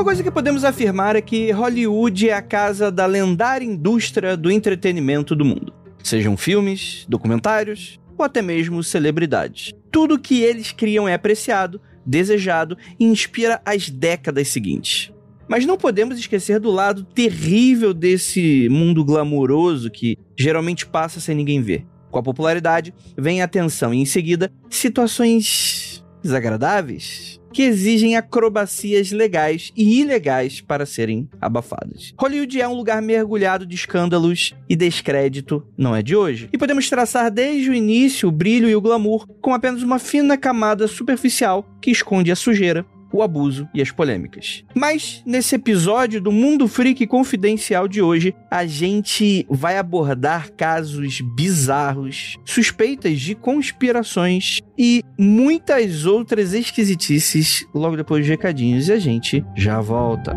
Uma coisa que podemos afirmar é que Hollywood é a casa da lendária indústria do entretenimento do mundo. Sejam filmes, documentários ou até mesmo celebridades. Tudo que eles criam é apreciado, desejado e inspira as décadas seguintes. Mas não podemos esquecer do lado terrível desse mundo glamouroso que geralmente passa sem ninguém ver. Com a popularidade, vem a atenção e em seguida, situações desagradáveis que exigem acrobacias legais e ilegais para serem abafadas. Hollywood é um lugar mergulhado de escândalos e descrédito, não é de hoje. E podemos traçar desde o início o brilho e o glamour com apenas uma fina camada superficial que esconde a sujeira, o abuso e as polêmicas. Mas nesse episódio do Mundo Freak Confidencial de hoje, a gente vai abordar casos bizarros, suspeitas de conspirações e muitas outras esquisitices logo depois dos recadinhos e a gente já volta.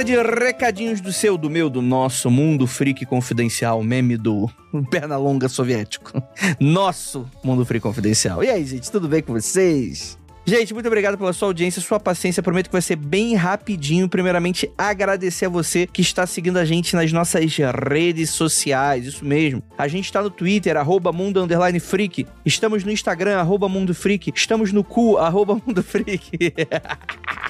Área de recadinhos do seu, do meu, do nosso mundo freak confidencial, meme do perna longa soviético. Nosso mundo freak confidencial. E aí, gente, tudo bem com vocês? Gente, muito obrigado pela sua audiência, sua paciência. Prometo que vai ser bem rapidinho. Primeiramente, agradecer a você que está seguindo a gente nas nossas redes sociais. Isso mesmo. A gente está no Twitter, arroba Mundo Freak. Estamos no Instagram, arroba Mundo Freak. Estamos no cu, arroba Mundo Freak.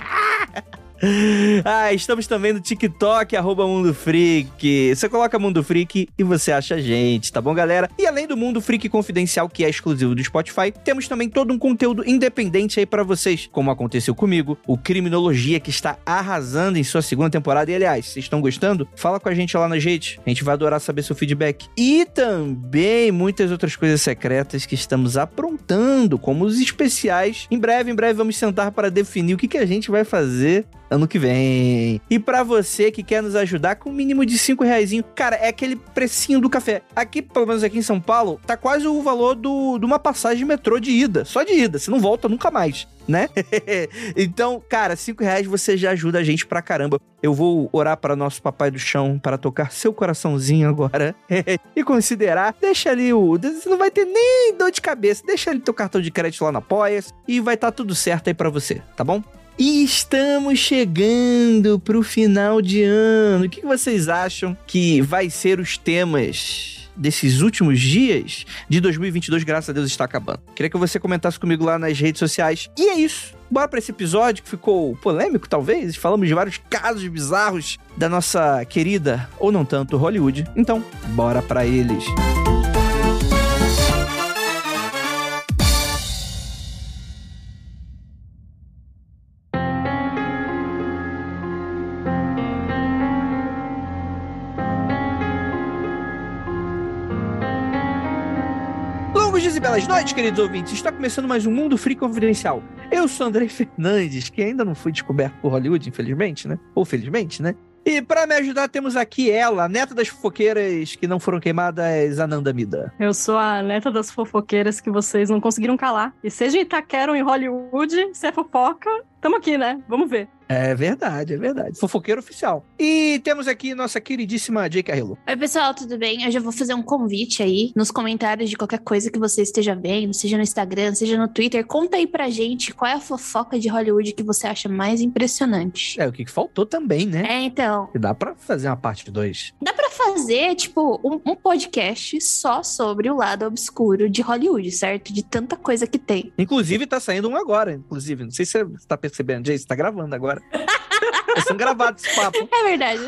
Ah, estamos também no TikTok, arroba Mundo Freak. Você coloca Mundo Freak e você acha a gente, tá bom, galera? E além do Mundo Freak Confidencial, que é exclusivo do Spotify, temos também todo um conteúdo independente aí para vocês, como aconteceu comigo, o Criminologia, que está arrasando em sua segunda temporada. E, aliás, vocês estão gostando? Fala com a gente lá nas redes. A gente vai adorar saber seu feedback. E também muitas outras coisas secretas que estamos aprontando, como os especiais. Em breve, em breve, vamos sentar para definir o que, que a gente vai fazer ano que vem. E para você que quer nos ajudar com o um mínimo de 5 reais, cara, é aquele precinho do café. Aqui, pelo menos aqui em São Paulo, tá quase o valor do, de uma passagem de metrô de ida. Só de ida, você não volta nunca mais. Né? então, cara, 5 reais você já ajuda a gente pra caramba. Eu vou orar para nosso papai do chão para tocar seu coraçãozinho agora e considerar. Deixa ali o. Você não vai ter nem dor de cabeça. Deixa ali teu cartão de crédito lá na Apoia e vai estar tá tudo certo aí para você, tá bom? E estamos chegando para o final de ano. O que vocês acham que vai ser os temas desses últimos dias de 2022? Graças a Deus está acabando. Queria que você comentasse comigo lá nas redes sociais. E é isso. Bora para esse episódio que ficou polêmico, talvez. Falamos de vários casos bizarros da nossa querida, ou não tanto, Hollywood. Então, bora para eles. Música belas noites, queridos ouvintes. Está começando mais um Mundo Free Confidencial. Eu sou André Fernandes, que ainda não foi descoberto por Hollywood, infelizmente, né? Ou felizmente, né? E para me ajudar, temos aqui ela, neta das fofoqueiras que não foram queimadas, Ananda Mida. Eu sou a neta das fofoqueiras que vocês não conseguiram calar. E seja em Itaquera ou em Hollywood, se é fofoca, tamo aqui, né? Vamos ver. É verdade, é verdade. Fofoqueiro oficial. E temos aqui nossa queridíssima Jay Carrillo. Oi, pessoal, tudo bem? Eu já vou fazer um convite aí nos comentários de qualquer coisa que você esteja vendo, seja no Instagram, seja no Twitter. Conta aí pra gente qual é a fofoca de Hollywood que você acha mais impressionante. É, o que faltou também, né? É, então. E dá pra fazer uma parte 2. Dá pra fazer, tipo, um, um, podcast só sobre o lado obscuro de Hollywood, certo? De tanta coisa que tem. Inclusive, tá saindo um agora, inclusive. Não sei se você tá percebendo, Jay, você tá gravando agora. Vai ser um gravado esse papo. É verdade.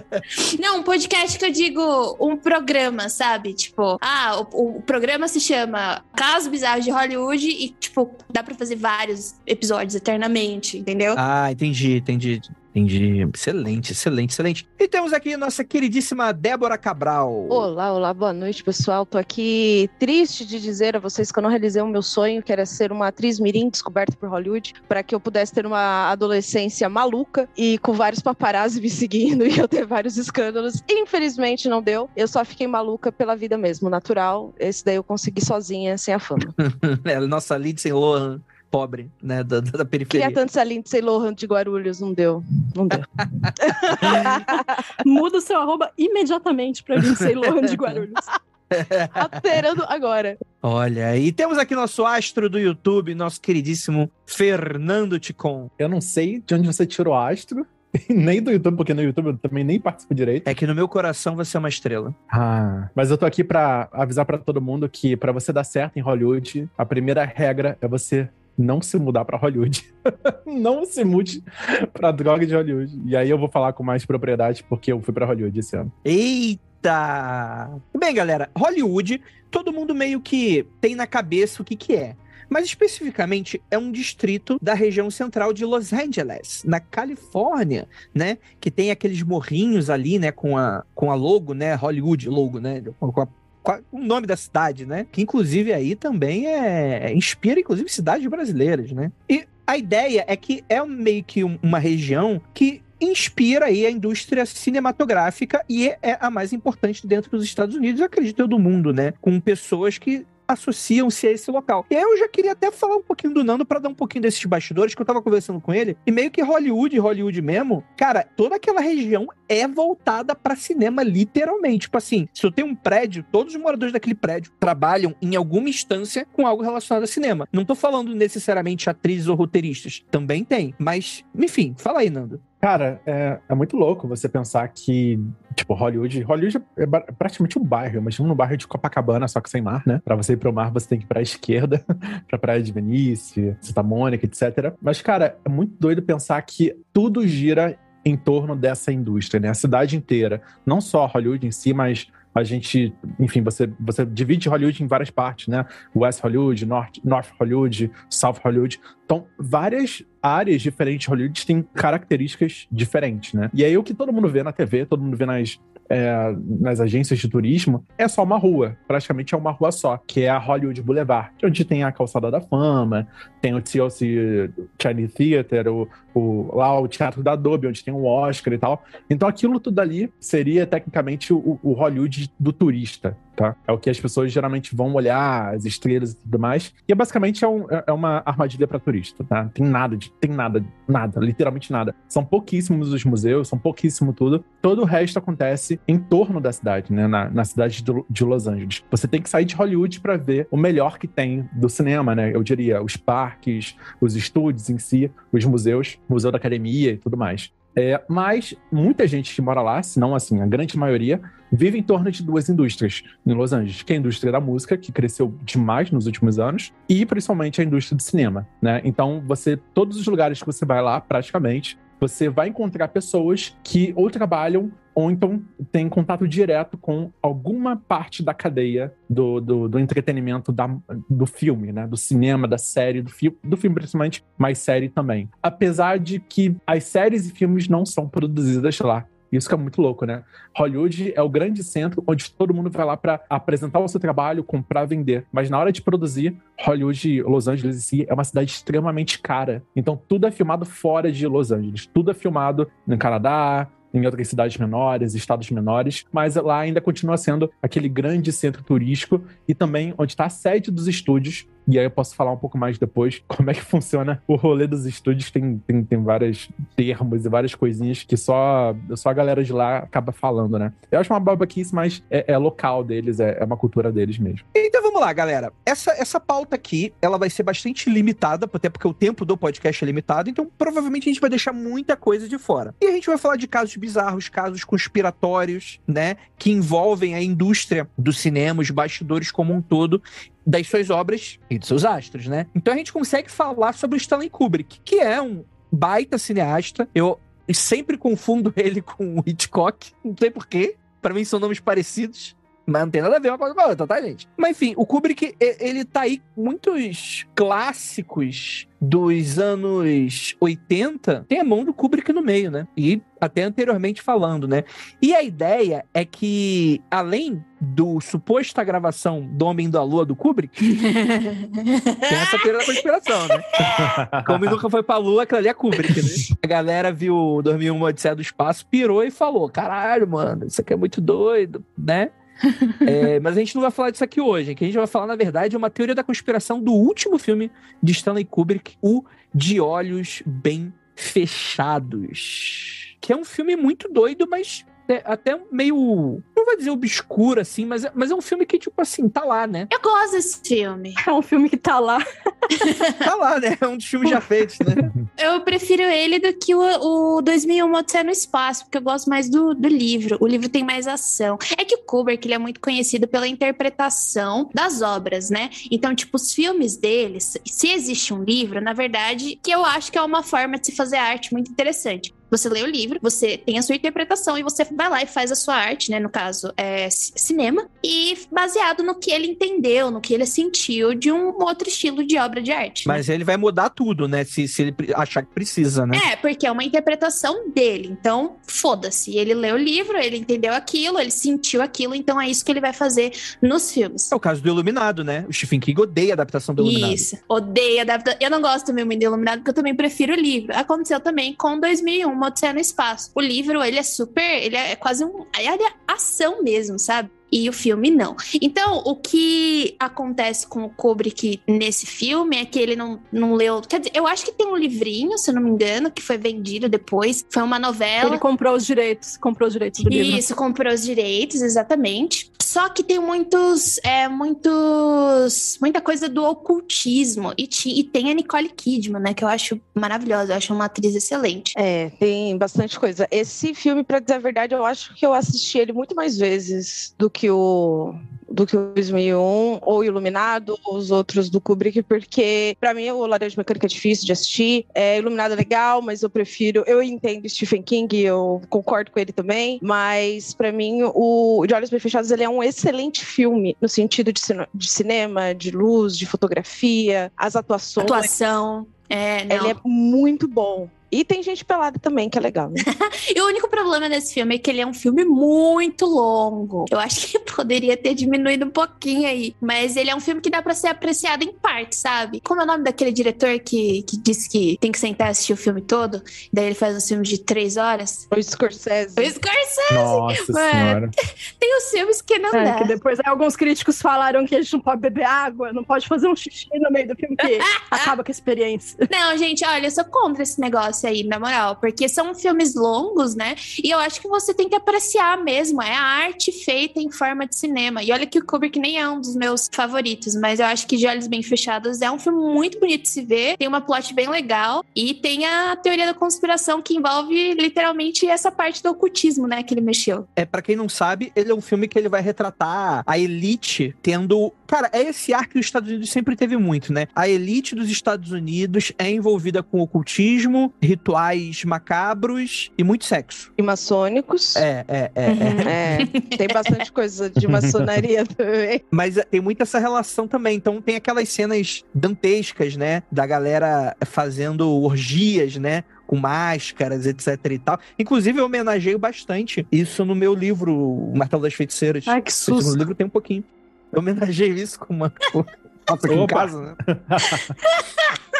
Não, um podcast que eu digo um programa, sabe? Tipo, ah, o, o programa se chama Casos Bizarros de Hollywood e, tipo, dá pra fazer vários episódios eternamente, entendeu? Ah, entendi, entendi. Entendi. Excelente, excelente, excelente. E temos aqui nossa queridíssima Débora Cabral. Olá, olá, boa noite, pessoal. Tô aqui triste de dizer a vocês que eu não realizei o meu sonho, que era ser uma atriz mirim descoberta por Hollywood, para que eu pudesse ter uma adolescência maluca e com vários paparazzi me seguindo e eu ter vários escândalos. Infelizmente não deu. Eu só fiquei maluca pela vida mesmo, natural. Esse daí eu consegui sozinha, sem a fama. é, nossa Lindsay Lohan pobre, né, da, da periferia. Queria tanto essa Lindsay Lohan de Guarulhos, não deu, não deu. Muda o seu arroba imediatamente pra Lindsay Lohan de Guarulhos. Alterando agora. Olha, e temos aqui nosso astro do YouTube, nosso queridíssimo Fernando Ticon. Eu não sei de onde você tirou astro, nem do YouTube, porque no YouTube eu também nem participo direito. É que no meu coração você é uma estrela. Ah, mas eu tô aqui para avisar para todo mundo que para você dar certo em Hollywood, a primeira regra é você não se mudar para Hollywood. não se mude para droga de Hollywood. E aí eu vou falar com mais propriedade porque eu fui para Hollywood esse ano. Eita! Bem, galera, Hollywood, todo mundo meio que tem na cabeça o que que é. Mas especificamente é um distrito da região central de Los Angeles, na Califórnia, né? Que tem aqueles morrinhos ali, né? Com a, com a logo, né? Hollywood logo, né? Com a o nome da cidade, né? Que inclusive aí também é, é inspira inclusive cidades brasileiras, né? E a ideia é que é meio que uma região que inspira aí a indústria cinematográfica e é a mais importante dentro dos Estados Unidos, acredito eu, do mundo, né? Com pessoas que associam-se a esse local. E aí eu já queria até falar um pouquinho do Nando para dar um pouquinho desses bastidores, que eu tava conversando com ele, e meio que Hollywood, Hollywood mesmo, cara, toda aquela região é voltada para cinema, literalmente. Tipo assim, se eu tenho um prédio, todos os moradores daquele prédio trabalham em alguma instância com algo relacionado a cinema. Não tô falando necessariamente atrizes ou roteiristas, também tem, mas, enfim, fala aí, Nando. Cara, é, é, muito louco você pensar que, tipo, Hollywood. Hollywood é praticamente um bairro. Imagina um bairro de Copacabana, só que sem mar, né? Pra você ir pro mar, você tem que ir pra esquerda, pra Praia de Venice, Santa Mônica, etc. Mas, cara, é muito doido pensar que tudo gira em torno dessa indústria, né? A cidade inteira. Não só Hollywood em si, mas a gente, enfim, você, você divide Hollywood em várias partes, né? West Hollywood, North, North Hollywood, South Hollywood. Então, várias áreas diferentes de Hollywood têm características diferentes, né? E aí o que todo mundo vê na TV, todo mundo vê nas, é, nas agências de turismo, é só uma rua. Praticamente é uma rua só, que é a Hollywood Boulevard, é onde tem a Calçada da Fama, tem o TLC Chinese Theater, o, o, lá o Teatro da Adobe, onde tem o Oscar e tal. Então aquilo tudo ali seria tecnicamente o, o Hollywood do turista, tá? É o que as pessoas geralmente vão olhar, as estrelas e tudo mais. E é basicamente é, um, é, é uma armadilha para turista, tá? Tem nada, de, tem nada, nada, literalmente nada. São pouquíssimos os museus, são pouquíssimo tudo. Todo o resto acontece em torno da cidade, né? Na, na cidade de, de Los Angeles. Você tem que sair de Hollywood para ver o melhor que tem do cinema, né? Eu diria os parques, os estúdios em si, os museus, Museu da Academia e tudo mais. É, mas muita gente que mora lá, se não assim, a grande maioria, vive em torno de duas indústrias em Los Angeles, que é a indústria da música, que cresceu demais nos últimos anos, e principalmente a indústria do cinema, né? Então, você todos os lugares que você vai lá, praticamente, você vai encontrar pessoas que ou trabalham ou então têm contato direto com alguma parte da cadeia do, do, do entretenimento da, do filme, né? Do cinema, da série, do filme, do filme principalmente, mas série também. Apesar de que as séries e filmes não são produzidas lá. Isso que é muito louco, né? Hollywood é o grande centro onde todo mundo vai lá para apresentar o seu trabalho, comprar, vender. Mas na hora de produzir, Hollywood, Los Angeles em si, é uma cidade extremamente cara. Então tudo é filmado fora de Los Angeles. Tudo é filmado no Canadá, em outras cidades menores, estados menores, mas lá ainda continua sendo aquele grande centro turístico e também onde está a sede dos estúdios e aí eu posso falar um pouco mais depois como é que funciona o rolê dos estúdios. Tem, tem, tem vários termos e várias coisinhas que só, só a galera de lá acaba falando, né? Eu acho uma babaquice, mas é, é local deles, é, é, uma cultura deles mesmo. Vamos lá, galera. Essa, essa pauta aqui, ela vai ser bastante limitada, até porque o tempo do podcast é limitado, então provavelmente a gente vai deixar muita coisa de fora. E a gente vai falar de casos bizarros, casos conspiratórios, né? Que envolvem a indústria do cinema, os bastidores como um todo das suas obras e dos seus astros, né? Então a gente consegue falar sobre Stanley Kubrick, que é um baita cineasta. Eu sempre confundo ele com o Hitchcock, não sei porquê. Pra mim são nomes parecidos. Mas não tem nada a ver uma coisa com a outra, tá, gente? Mas enfim, o Kubrick, ele tá aí muitos clássicos dos anos 80, tem a mão do Kubrick no meio, né? E até anteriormente falando, né? E a ideia é que, além do suposta gravação do Homem da Lua do Kubrick, tem essa teoria da conspiração, né? Como nunca foi pra Lua, aquilo ali é Kubrick, né? A galera viu 2001 Odisseia do Espaço, pirou e falou, caralho, mano, isso aqui é muito doido, né? É, mas a gente não vai falar disso aqui hoje. O que a gente vai falar, na verdade, é uma teoria da conspiração do último filme de Stanley Kubrick, o De Olhos Bem Fechados. Que é um filme muito doido, mas é até meio. Não vou dizer obscuro, assim, mas é, mas é um filme que, tipo assim, tá lá, né? Eu gosto desse filme. É um filme que tá lá. Tá lá, né? É um dos filmes já feitos, né? Eu prefiro ele do que o, o 2001 Odisseia no Espaço, porque eu gosto mais do, do livro. O livro tem mais ação. É que o Kubrick ele é muito conhecido pela interpretação das obras, né? Então, tipo, os filmes deles, se existe um livro, na verdade, que eu acho que é uma forma de se fazer arte muito interessante. Você lê o livro, você tem a sua interpretação e você vai lá e faz a sua arte, né? No caso, é ci- cinema, e baseado no que ele entendeu, no que ele sentiu de um outro estilo de obra de arte. né? Mas ele vai mudar tudo, né? Se, se ele achar que precisa, né? É, porque é uma interpretação dele. Então, foda-se. Ele leu o livro, ele entendeu aquilo, ele sentiu aquilo, então é isso que ele vai fazer nos filmes. É o caso do Iluminado, né? O Stephen King odeia a adaptação do Iluminado. Isso. Odeio adaptação. Eu não gosto muito de Iluminado, porque eu também prefiro o livro. Aconteceu também com 2001, Uma Odisseia no Espaço. O livro, ele é super... Ele é quase um... Ele é ação mesmo, sabe? E o filme não. Então, o que acontece com o Kubrick nesse filme é que ele não, não leu. Quer dizer, eu acho que tem um livrinho, se eu não me engano, que foi vendido depois. Foi uma novela. Ele comprou os direitos, comprou os direitos do livro. Isso, comprou os direitos, exatamente. Só que tem muitos, é, muitos, muita coisa do ocultismo. E, ti- e tem a Nicole Kidman, né? Que eu acho maravilhosa, eu acho uma atriz excelente. É, tem bastante coisa. Esse filme, pra dizer a verdade, eu acho que eu assisti ele muito mais vezes do que o do que o 2001 ou Iluminado ou os outros do Kubrick, porque pra mim o Laranja Mecânica é difícil de assistir. É, Iluminado é legal, mas eu prefiro, eu entendo Stephen King, eu concordo com ele também, mas pra mim o De Olhos Bem Fechados ele é um excelente filme no sentido de, cine- de cinema, de luz, de fotografia, as atuações. Atuação. É, não. Ele é muito bom. E tem gente pelada também, que é legal. Né? E o único problema desse filme é que ele é um filme muito longo. Eu acho que poderia ter diminuído um pouquinho aí. Mas ele é um filme que dá pra ser apreciado em parte, sabe? Como é o nome daquele diretor que, que disse que tem que sentar e assistir o filme todo? Daí ele faz um filme de três horas? O Scorsese. O Scorsese Nossa senhora. tem os filmes que não É, dá. que depois aí, alguns críticos falaram que a gente não pode beber água, não pode fazer um xixi no meio do filme, que acaba com a experiência. Não, gente, olha, eu sou contra esse negócio aí, na moral, porque são filmes longos, né? E eu acho que você tem que apreciar mesmo. É a arte feita em forma de cinema. E olha que o Kubrick nem é um dos meus favoritos, mas eu acho que De Olhos Bem Fechados é um filme muito bonito de se ver, tem uma plot bem legal e tem a teoria da conspiração que envolve literalmente essa parte do ocultismo, né? Que ele mexeu. É, para quem não sabe, ele é um filme que ele vai retratar a elite tendo. Cara, é esse ar que os Estados Unidos sempre teve muito, né? A elite dos Estados Unidos é envolvida com ocultismo, rituais macabros e muito sexo. E maçônicos. É, é, é. é. É, tem bastante coisa de maçonaria também. Mas é, tem muito essa relação também. Então tem aquelas cenas dantescas, né? Da galera fazendo orgias, né? Com máscaras, etc e tal. Inclusive, eu homenageio bastante isso no meu livro, O Martelo das Feiticeiras. Ai, que susto. livro tem um pouquinho. Eu homenageio isso com uma. Nossa, aqui em casa, né?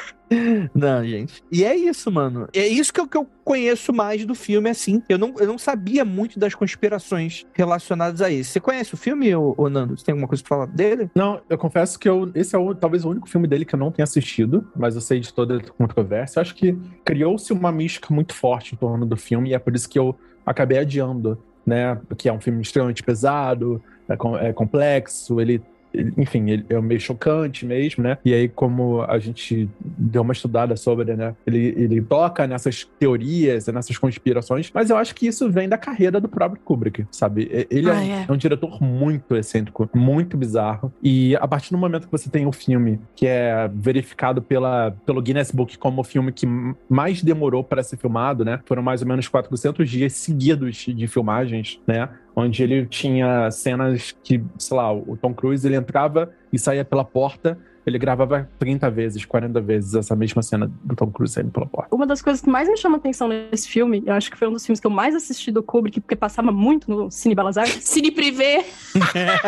Não, gente. E é isso, mano. É isso que eu, que eu conheço mais do filme, assim. Eu não, eu não sabia muito das conspirações relacionadas a isso. Você conhece o filme, ô, ô Nando? Você tem alguma coisa pra falar dele? Não, eu confesso que eu, esse é o, talvez o único filme dele que eu não tenha assistido, mas eu sei de toda a controvérsia. Eu acho que criou-se uma mística muito forte em torno do filme e é por isso que eu acabei adiando, né? Que é um filme extremamente pesado, é, é complexo, ele enfim, ele é meio chocante mesmo, né? E aí, como a gente deu uma estudada sobre, né? Ele, ele toca nessas teorias, nessas conspirações, mas eu acho que isso vem da carreira do próprio Kubrick, sabe? Ele Ah, é, um, é. é um diretor muito excêntrico, muito bizarro. E a partir do momento que você tem o filme que é verificado pela, pelo Guinness Book como o filme que mais demorou para ser filmado, né? Foram mais ou menos 400 dias seguidos de filmagens, né? Onde ele tinha cenas que, sei lá, o Tom Cruise ele entrava e saía pela porta. Ele gravava 30 vezes, 40 vezes essa mesma cena do Tom Cruise saindo pela porta. Uma das coisas que mais me chama atenção nesse filme, eu acho que foi um dos filmes que eu mais assisti do Kubrick, porque passava muito no Cine Belas Artes. Cine privê.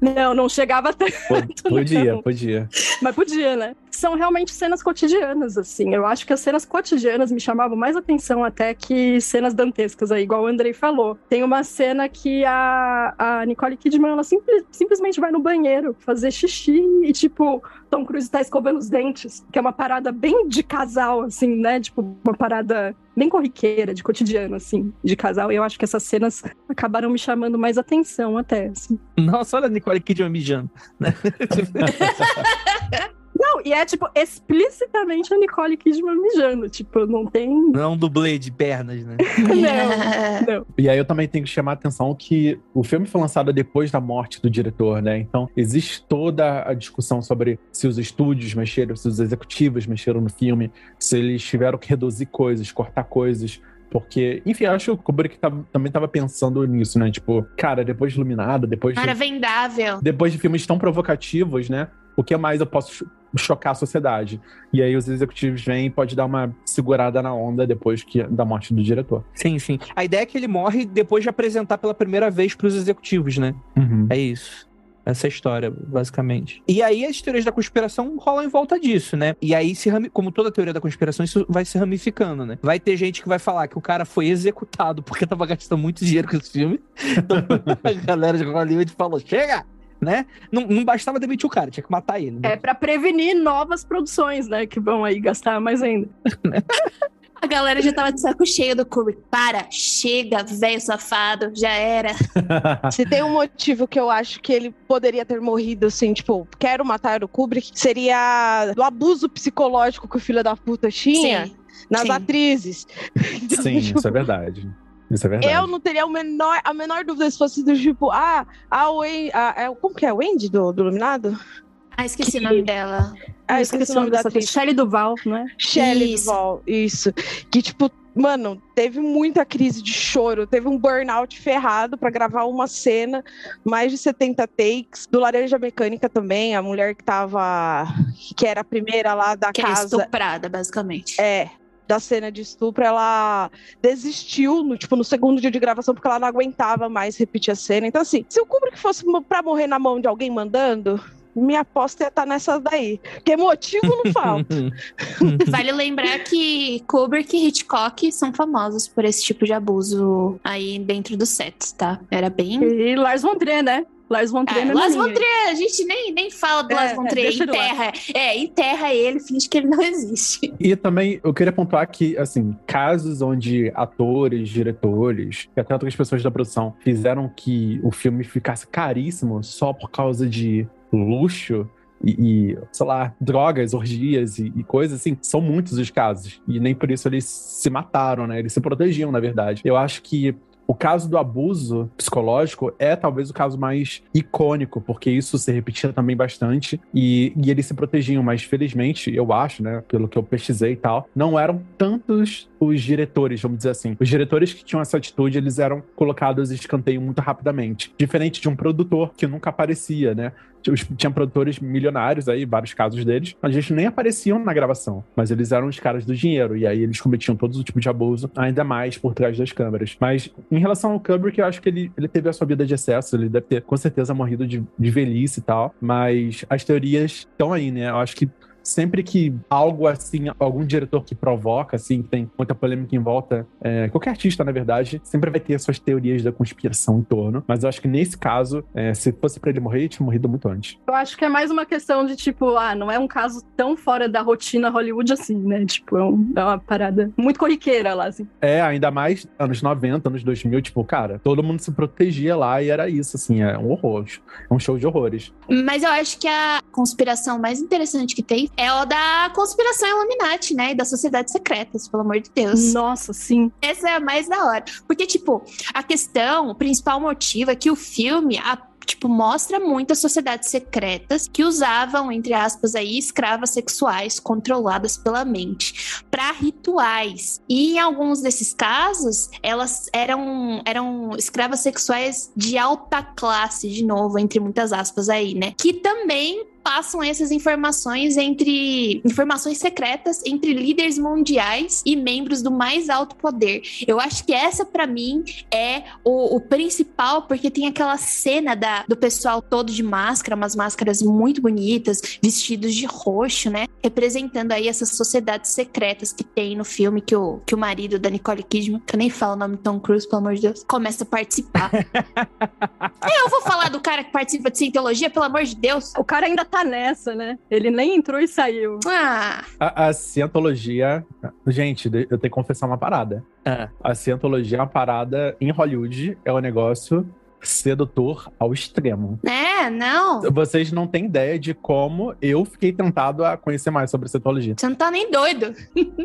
Não, não chegava até. Po- Podia, não. podia. Mas podia, né? São realmente cenas cotidianas, assim. Eu acho que as cenas cotidianas me chamavam mais atenção até que cenas dantescas, aí, igual o Andrei falou. Tem uma cena que a, a Nicole Kidman, ela simple- simplesmente vai no banheiro fazer xixi e, tipo, Tom Cruise tá escovando os dentes, que é uma parada bem de casal, assim, né? Tipo, uma parada bem corriqueira, de cotidiano, assim, de casal. E eu acho que essas cenas acabaram me chamando mais atenção até, assim. Nossa, olha a Nicole Kidman mijando. né? Não, e é, tipo, explicitamente a Nicole Kidman mijando. Tipo, não tem. Não é um dublê de pernas, né? Não, não. E aí eu também tenho que chamar a atenção que o filme foi lançado depois da morte do diretor, né? Então existe toda a discussão sobre se os estúdios mexeram, se os executivos mexeram no filme, se eles tiveram que reduzir coisas, cortar coisas. Porque, enfim, eu acho que o Kubrick tava- também tava pensando nisso, né? Tipo, cara, depois de Iluminado, depois era de, vendável. depois de filmes tão provocativos, né? O que mais eu posso chocar a sociedade? E aí os executivos vêm e pode dar uma segurada na onda depois que, da morte do diretor. Sim, sim. A ideia é que ele morre depois de apresentar pela primeira vez pros executivos, né? Uhum. É isso. Essa é história, basicamente. E aí as teorias da conspiração rolam em volta disso, né? E aí, se como toda teoria da conspiração, isso vai se ramificando, né? Vai ter gente que vai falar que o cara foi executado porque tava gastando muito dinheiro com esse filme. Então a galera de Hollywood falou: chega! Né? Não, não bastava demitir o cara, tinha que matar ele. né? É pra prevenir novas produções, né? Que vão aí gastar mais ainda. A galera já tava de saco cheio do Kubrick. Para, chega, velho safado, já era. Se tem um motivo que eu acho que ele poderia ter morrido, assim, tipo, quero matar o Kubrick, seria do abuso psicológico que o filho da puta tinha Sim. nas sim. atrizes. Então, Sim, tipo, isso é verdade. Isso é verdade. Eu não teria o menor, a menor dúvida se fosse do tipo, ah, a Wendy, a, é, como que é? Wendy do, do Iluminado? Ah, esqueci o nome dela. Ah, eu esqueci o nome da dessa atriz. Shelley Duval, né? Shelley Isso. Duval, isso. Que, tipo, mano, teve muita crise de choro, teve um burnout ferrado pra gravar uma cena, mais de 70 takes. Do Laranja Mecânica também, a mulher que tava. que era a primeira lá da Que era casa. estuprada, basicamente. É. Da cena de estupro, ela desistiu no, tipo, no segundo dia de gravação porque ela não aguentava mais repetir a cena. Então, assim, se o Kubrick fosse pra morrer na mão de alguém mandando, minha aposta ia estar nessas daí. Porque motivo não falta. Vale lembrar que Kubrick e Hitchcock são famosos por esse tipo de abuso aí dentro dos sets, tá? Era bem. E Lars von Trier, né? Lars von Trier É, na Lars von Trier, a gente nem, nem fala do É, Lars von é, Trier, ele lá. enterra. É, enterra ele, finge que ele não existe. E também eu queria pontuar que, assim, casos onde atores, diretores e até outras pessoas da produção fizeram que o filme ficasse caríssimo só por causa de luxo e, e, sei lá, drogas, orgias e, e coisas assim, são muitos os casos. E nem por isso eles se mataram, né? Eles se protegiam, na verdade. Eu acho que o caso do abuso psicológico é talvez o caso mais icônico, porque isso se repetia também bastante e, e eles se protegiam, mas felizmente, eu acho, né, pelo que eu pesquisei e tal, não eram tantos os diretores, vamos dizer assim. Os diretores que tinham essa atitude, eles eram colocados em escanteio muito rapidamente. Diferente de um produtor que nunca aparecia, né? Tinha produtores milionários aí, vários casos deles, a gente nem apareciam na gravação, mas eles eram os caras do dinheiro, e aí eles cometiam todo tipo de abuso, ainda mais por trás das câmeras. Mas em relação ao Kubrick, eu acho que ele, ele teve a sua vida de excesso, ele deve ter com certeza morrido de, de velhice e tal, mas as teorias estão aí, né? Eu acho que sempre que algo assim, algum diretor que provoca, assim, que tem muita polêmica em volta, é, qualquer artista, na verdade, sempre vai ter suas teorias da conspiração em torno. Mas eu acho que nesse caso, é, se fosse pra ele morrer, ele tinha morrido muito antes. Eu acho que é mais uma questão de, tipo, ah, não é um caso tão fora da rotina Hollywood assim, né? Tipo, é, um- é uma parada muito corriqueira lá, assim. É, ainda mais anos 90, anos 2000, tipo, cara, todo mundo se protegia lá e era isso, assim, é um horror. É um show de horrores. Mas eu acho que a conspiração mais interessante que tem é o da conspiração Illuminati, né? E das sociedades secretas, pelo amor de Deus. Nossa, sim. Essa é a mais da hora. Porque, tipo, a questão, o principal motivo é que o filme. a- Tipo, mostra muitas sociedades secretas que usavam, entre aspas, aí, escravas sexuais controladas pela mente para rituais. E em alguns desses casos, elas eram, eram escravas sexuais de alta classe, de novo, entre muitas aspas aí, né? Que também passam essas informações entre informações secretas entre líderes mundiais e membros do mais alto poder. Eu acho que essa pra mim é o, o principal, porque tem aquela cena da, do pessoal todo de máscara, umas máscaras muito bonitas, vestidos de roxo, né? Representando aí essas sociedades secretas que tem no filme que o, que o marido da Nicole Kidman, que eu nem falo o nome Tom Cruise, pelo amor de Deus, começa a participar. eu vou falar do cara que participa de Cientologia, pelo amor de Deus. O cara ainda tá nessa, né? Ele nem entrou e saiu. Ah, A, a cientologia. Gente, de- eu tenho que confessar uma parada. Ah. A cientologia é uma parada em Hollywood, é um negócio sedutor ao extremo. né? Não. Vocês não têm ideia de como eu fiquei tentado a conhecer mais sobre cientologia. Você não tá nem doido.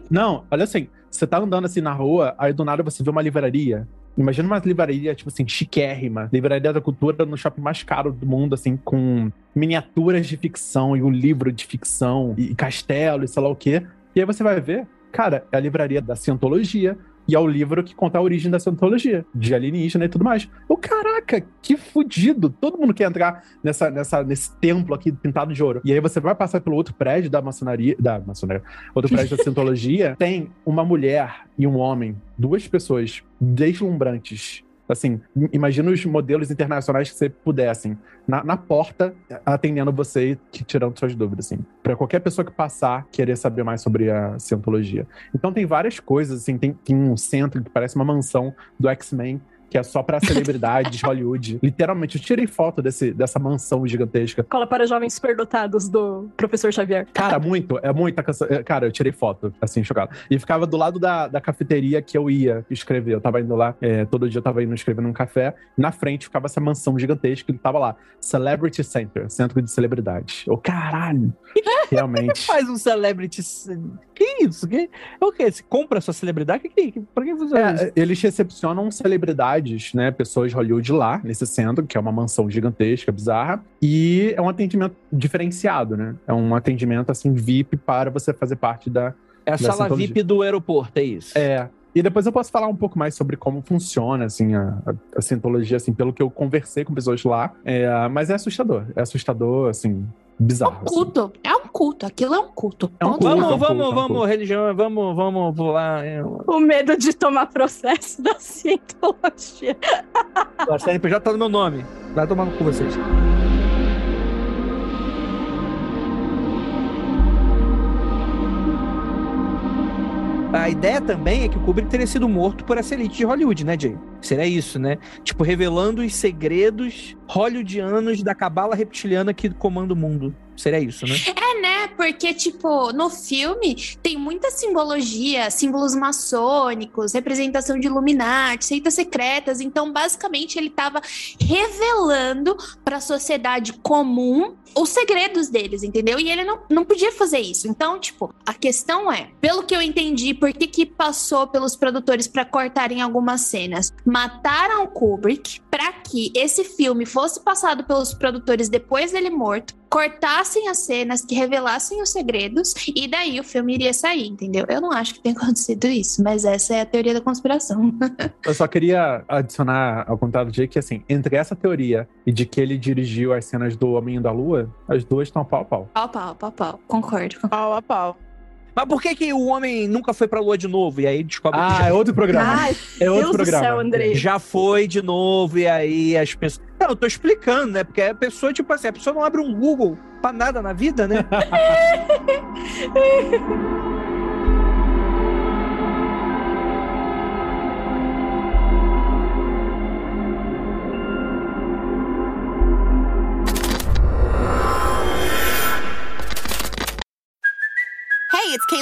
Não, olha assim, você tá andando assim na rua, aí do nada você vê uma livraria. Imagina uma livraria, tipo assim, chiquérrima. Livraria da cultura no shopping mais caro do mundo, assim, com miniaturas de ficção e um livro de ficção e castelo e sei lá o quê. E aí você vai ver, cara, é a livraria da Cientologia. E é o livro que conta a origem da Cientologia, de alienígena e tudo mais. O caraca, que fudido! Todo mundo quer entrar nessa, nessa, nesse templo aqui pintado de ouro. E aí você vai passar pelo outro prédio da maçonaria, da maçonaria, outro prédio da Cientologia, tem uma mulher e um homem, duas pessoas deslumbrantes. Assim, im- imagina os modelos internacionais que você puder, assim, na, na porta, atendendo você e tirando suas dúvidas, assim. Pra qualquer pessoa que passar, querer saber mais sobre a Cientologia. Então tem várias coisas, assim, tem, tem um centro que parece uma mansão do X-Men, que é só pra celebridades de Hollywood. Literalmente, eu tirei foto desse, dessa mansão gigantesca. Cola para jovens superdotados do professor Xavier. Cara, muito, é muita canção. é, Cara, eu tirei foto, assim, chocado. E ficava do lado da, da cafeteria que eu ia escrever. Eu tava indo lá, é, todo dia eu tava indo escrever num café. Na frente ficava essa mansão gigantesca que tava lá. Celebrity Center, centro de celebridades. Ô, caralho! Realmente. Faz um celebrity. Que isso? Que... O quê? Você compra a sua celebridade? Que, que, pra que isso? É, eles recepcionam celebridades, né? Pessoas de Hollywood lá, nesse centro, que é uma mansão gigantesca, bizarra. E é um atendimento diferenciado, né? É um atendimento, assim, VIP para você fazer parte da, É a da sala. VIP do aeroporto, é isso. É. E depois eu posso falar um pouco mais sobre como funciona, assim, a, a, a Cientologia, assim, pelo que eu conversei com pessoas lá. É, mas é assustador. É assustador, assim, É bizarro. um assim. É culto. Aquilo é um culto. É um culto. Vamos, vamos, culto, é um vamos, culto. religião, vamos, vamos pular. é, O medo de tomar processo da cientologia. A CNPJ tá no meu nome. Vai tomar no cu vocês. A ideia também é que o Kubrick teria sido morto por essa elite de Hollywood, né, Jay? Seria isso, né? Tipo, revelando os segredos hollywoodianos da cabala reptiliana que comanda o mundo. Seria isso, né? É, né? Porque, tipo, no filme tem muita simbologia, símbolos maçônicos, representação de Illuminati, seitas secretas. Então, basicamente, ele tava revelando para a sociedade comum os segredos deles, entendeu? E ele não, não podia fazer isso. Então, tipo, a questão é, pelo que eu entendi, por que que passou pelos produtores para cortarem algumas cenas? Mataram o Kubrick para que esse filme fosse passado pelos produtores depois dele morto, cortassem as cenas que revelassem os segredos e daí o filme iria sair, entendeu? Eu não acho que tenha acontecido isso, mas essa é a teoria da conspiração. Eu só queria adicionar ao contato de que, assim, entre essa teoria e de que ele dirigiu as cenas do Homem da Lua, as duas estão pau a pau. Pau, pau, pau, pau. Concordo. Pau a pau. Mas por que, que o homem nunca foi pra lua de novo? E aí descobre que Ah, é outro programa. Ai, é outro Deus do programa. céu, Andrei. já foi de novo, e aí as pessoas. Não, eu tô explicando, né? Porque a pessoa, tipo assim, a pessoa não abre um Google pra nada na vida, né?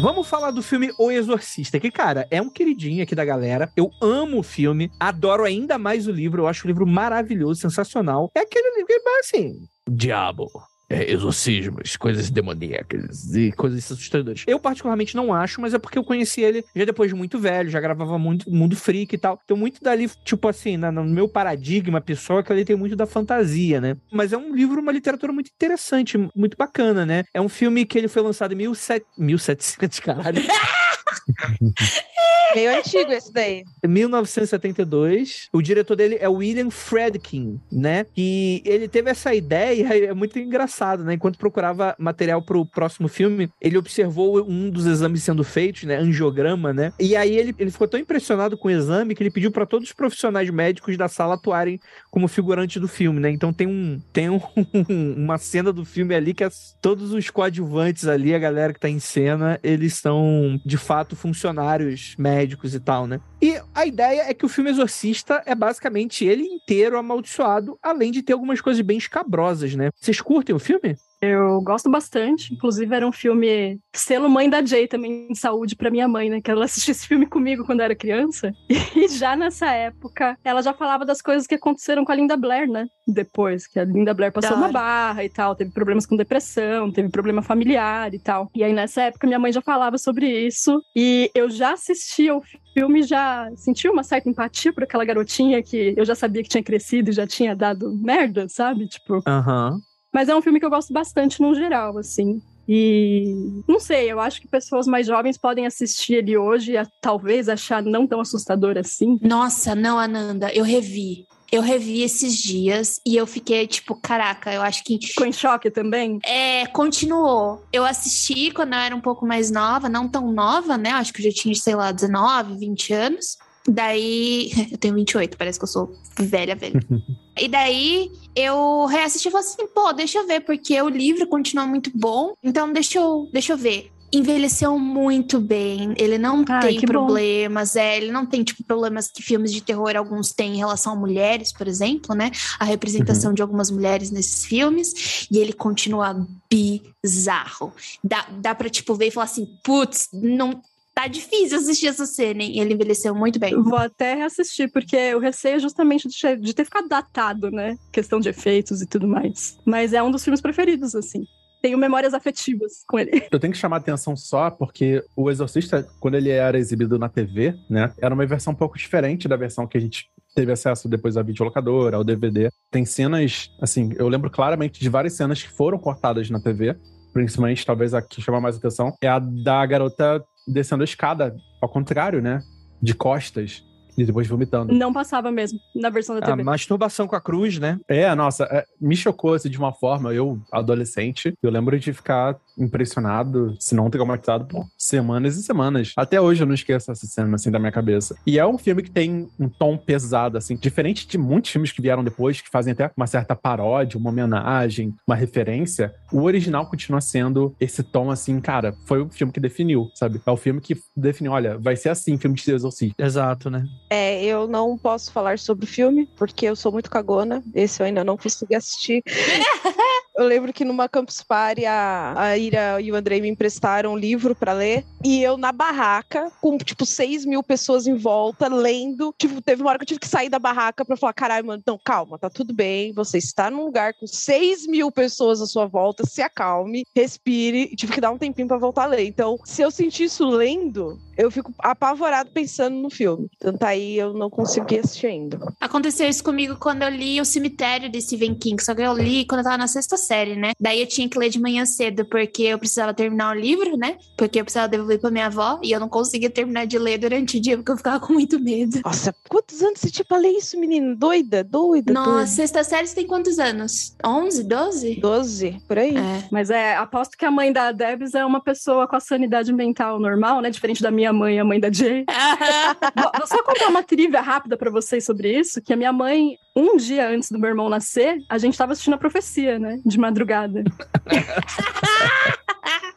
Vamos falar do filme O Exorcista, que, cara, é um queridinho aqui da galera. Eu amo o filme, adoro ainda mais o livro, eu acho o livro maravilhoso, sensacional. É aquele livro que, assim, diabo. É, exorcismos, coisas demoníacas e coisas assustadoras. Eu, particularmente, não acho, mas é porque eu conheci ele já depois de muito velho, já gravava muito Mundo Freak e tal. Então, muito dali, tipo assim, na- no meu paradigma pessoal, é que ele tem muito da fantasia, né? Mas é um livro, uma literatura muito interessante, muito bacana, né? É um filme que ele foi lançado em 1700, 1700 caralho. Meio antigo esse daí. 1972. O diretor dele é William Friedkin, né? E ele teve essa ideia, é muito engraçado, né? Enquanto procurava material pro próximo filme, ele observou um dos exames sendo feitos, né? Angiograma, né? E aí ele, ele ficou tão impressionado com o exame que ele pediu para todos os profissionais médicos da sala atuarem como figurante do filme, né? Então tem um tem um, uma cena do filme ali que as- todos os coadjuvantes ali, a galera que tá em cena, eles são de fato funcionários médicos e tal, né? E a ideia é que o filme Exorcista é basicamente ele inteiro amaldiçoado, além de ter algumas coisas bem escabrosas, né? Vocês curtem o filme? Eu gosto bastante. Inclusive, era um filme selo mãe da Jay também em saúde pra minha mãe, né? Que ela assistiu esse filme comigo quando era criança. E já nessa época, ela já falava das coisas que aconteceram com a Linda Blair, né? Depois, que a Linda Blair passou Da uma barra e tal, teve problemas com depressão, teve problema familiar e tal. E aí, nessa época, minha mãe já falava sobre isso. E eu já assistia o filme, já sentia uma certa empatia por aquela garotinha que eu já sabia que tinha crescido e já tinha dado merda, sabe? Tipo, Aham. Mas é um filme que eu gosto bastante no geral, assim. E não sei, eu acho que pessoas mais jovens podem assistir ele hoje e talvez achar não tão assustador assim. Nossa, não, Ananda, eu revi. Eu revi esses dias e eu fiquei tipo, caraca, eu acho que Ficou em choque também? É, continuou. Eu assisti quando eu era um pouco mais nova, não tão nova, né? Acho que eu já tinha, sei lá, 19, 20 anos. Daí. Eu tenho 28, parece que eu sou velha, velha. e daí eu reassisti e falei assim: pô, deixa eu ver, porque o livro continua muito bom, então deixa eu, deixa eu ver. Envelheceu muito bem, ele não Ai, tem bom. problemas, é, ele não tem, tipo, problemas que filmes de terror alguns têm em relação a mulheres, por exemplo, né? A representação de algumas mulheres nesses filmes, e ele continua bizarro. Dá, dá pra, tipo, ver e falar assim, putz, não... Tá difícil assistir essa cena, hein? Ele envelheceu muito bem. Vou até reassistir, porque o receio é justamente de ter- ficado datado, né? Questão de efeitos e tudo mais. Mas é um dos filmes preferidos, assim. Tenho memórias afetivas com ele. Eu tenho que chamar a atenção só porque o Exorcista, quando ele era exibido na TV, né, era uma versão um pouco diferente da versão que a gente teve acesso depois à videolocadora, ao DVD. Tem cenas, assim, eu lembro claramente de várias cenas que foram cortadas na TV, principalmente, talvez a que chama mais atenção, é a da garota descendo a escada, ao contrário, né, de costas e depois vomitando. Não passava mesmo na versão da A TV. masturbação com a cruz, né? É, nossa, é, me chocou assim, de uma forma, eu, adolescente, eu lembro de ficar impressionado, se não traumatizado, por semanas e semanas. Até hoje eu não esqueço essa cena, assim, da minha cabeça. E é um filme que tem um tom pesado, assim, diferente de muitos filmes que vieram depois, que fazem até uma certa paródia, uma homenagem, uma referência. O original continua sendo esse tom, assim, cara, foi o filme que definiu, sabe? É o filme que definiu, olha, vai ser assim, filme de exorcista. Exato, né? É, eu não posso falar sobre o filme, porque eu sou muito cagona. Esse eu ainda não consegui assistir. Eu lembro que numa Campus Party a, a Ira e o Andrei me emprestaram um livro pra ler. E eu na barraca, com tipo 6 mil pessoas em volta, lendo. Tipo, teve uma hora que eu tive que sair da barraca pra falar: caralho, mano, não, calma, tá tudo bem. Você está num lugar com 6 mil pessoas à sua volta, se acalme, respire. E tive que dar um tempinho pra voltar a ler. Então, se eu sentir isso lendo, eu fico apavorado pensando no filme. Tanto aí eu não consegui assistir ainda. Aconteceu isso comigo quando eu li O Cemitério de Stephen King, só que eu li quando eu tava na sexta série, né? Daí eu tinha que ler de manhã cedo, porque eu precisava terminar o livro, né? Porque eu precisava devolver pra minha avó, e eu não conseguia terminar de ler durante o dia, porque eu ficava com muito medo. Nossa, quantos anos você tinha pra ler isso, menino? Doida, doida, Nossa, sexta série você tem quantos anos? 11, 12? doida. 12, por aí. É. Mas é, aposto que a mãe da Debs é uma pessoa com a sanidade mental normal, né? Diferente da minha mãe, a mãe da Jay. Vou vou só contar uma trivia rápida pra vocês sobre isso, que a minha mãe, um dia antes do meu irmão nascer, a gente tava assistindo a profecia, né? De madrugada.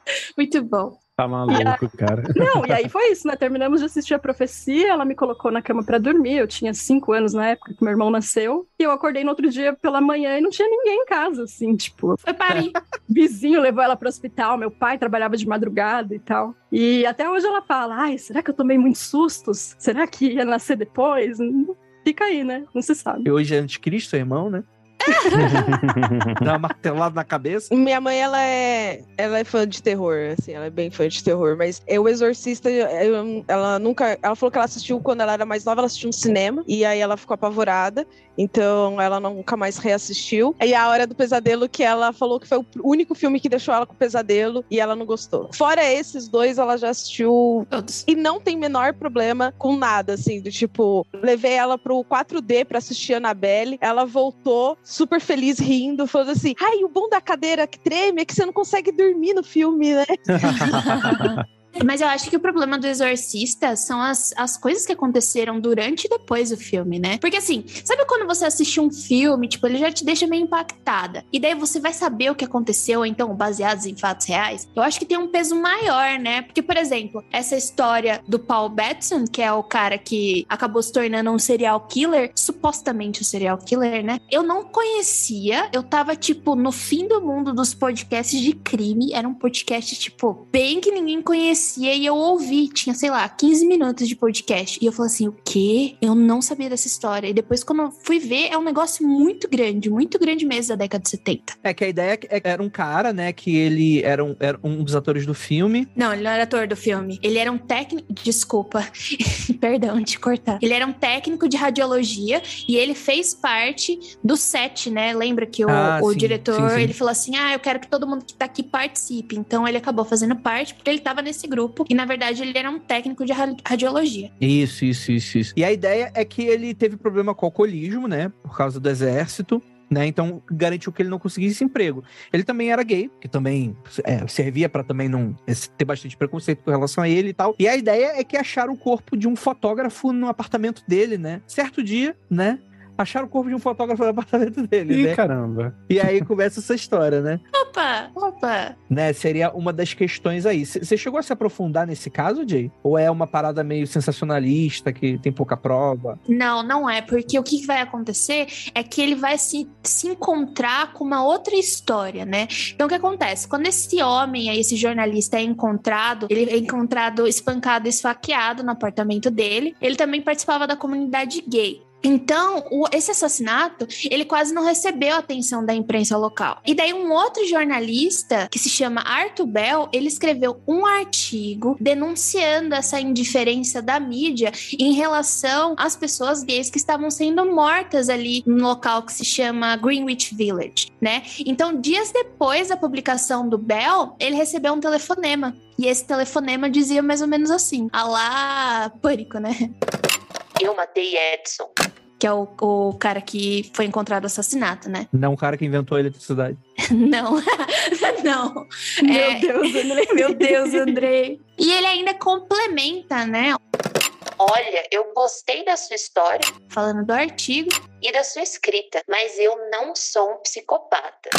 Muito bom. Tá maluco, cara. Não, e aí foi isso, né? Terminamos de assistir a profecia, ela me colocou na cama pra dormir. Eu tinha cinco anos na época que meu irmão nasceu. E eu acordei no outro dia pela manhã e não tinha ninguém em casa, assim, tipo. Foi Paris. Vizinho levou ela pro hospital, meu pai trabalhava de madrugada e tal. E até hoje ela fala: ai, será que eu tomei muitos sustos? Será que ia nascer depois? Fica aí, né? Não se sabe. E hoje é anticristo, irmão, né? Dá uma martelada na cabeça. Minha mãe, ela é, ela é fã de terror, assim, ela é bem fã de terror, mas eu, o Exorcista, eu- ela nunca, ela falou que ela assistiu quando ela era mais nova, ela assistiu no cinema, e aí ela ficou apavorada, então ela nunca mais reassistiu. E a Hora do Pesadelo, que ela falou que foi o único filme que deixou ela com pesadelo, e ela não gostou. Fora esses dois, ela já assistiu Todos. e não tem menor problema com nada, assim, do tipo, levei ela pro 4D pra assistir a Annabelle, ela voltou super feliz, rindo, falando assim, ai, o bom da cadeira que treme é que você não consegue dormir no filme, né? Mas eu acho que o problema do Exorcista são as, as coisas que aconteceram durante e depois do filme, né? Porque assim, sabe quando você assiste um filme, tipo, ele já te deixa meio impactada. E daí você vai saber o que aconteceu, então, baseados em fatos reais. Eu acho que tem um peso maior, né? Porque, por exemplo, essa história do Paul Batson, que é o cara que acabou se tornando um serial killer, supostamente um serial killer, né? Eu não conhecia, eu tava, tipo, no fim do mundo dos podcasts de crime. Era um podcast, tipo, bem que ninguém conhecia e eu ouvi. Tinha, sei lá, 15 minutos de podcast. E eu falei assim: o quê? Eu não sabia dessa história. E depois, quando eu fui ver, é um negócio muito grande, muito grande mesmo da década de 70. É que a ideia é que era um cara, né, que ele era um, era um dos atores do filme. Não, ele não era ator do filme. Ele era um técnico. Desculpa, perdão de cortar. Ele era um técnico de radiologia e ele fez parte do set, né? Lembra que o, Ah, o sim, diretor sim, sim. ele falou assim: ah, eu quero que todo mundo que tá aqui participe. Então ele acabou fazendo parte porque ele tava nesse grupo e na verdade ele era um técnico de ra- radiologia. Isso, isso, isso, isso. E a ideia é que ele teve problema com o alcoolismo, né, por causa do exército. Né, então garantiu que ele não conseguisse emprego. Ele também era gay, que também é, servia pra também não esse- ter bastante preconceito com relação a ele e tal. E a ideia é que acharam o corpo de um fotógrafo no apartamento dele, né? Certo dia, né? Acharam o corpo de um fotógrafo no apartamento dele, Ih, né? caramba. E aí começa essa história, né? Opa, opa. né? Seria uma das questões aí. Você chegou a se aprofundar nesse caso, Jay? Ou é uma parada meio sensacionalista que tem pouca prova? Não, não é, porque o que vai acontecer é que ele vai se, se encontrar com uma outra história, né? Então, o que acontece? Quando esse homem, aí, esse jornalista é encontrado, ele é encontrado espancado, esfaqueado no apartamento dele, ele também participava da comunidade gay. Então, o- esse assassinato, ele quase não recebeu a atenção da imprensa local. E daí, um outro jornalista, que se chama Arthur Bell, ele escreveu um artigo denunciando essa indiferença da mídia em relação às pessoas gays que estavam sendo mortas ali no local que se chama Greenwich Village, né? Então, dias depois da publicação do Bell, ele recebeu um telefonema. E esse telefonema dizia mais ou menos assim: Alá, pânico, né? Eu matei Edson. Que é o, o cara que foi encontrado assassinato, né? Não o cara que inventou a eletricidade. Não, não. Meu É. Deus, André. Meu Deus, Andrei. E ele ainda complementa, né? Olha, eu gostei da sua história, falando do artigo e da sua escrita, mas eu não sou um psicopata.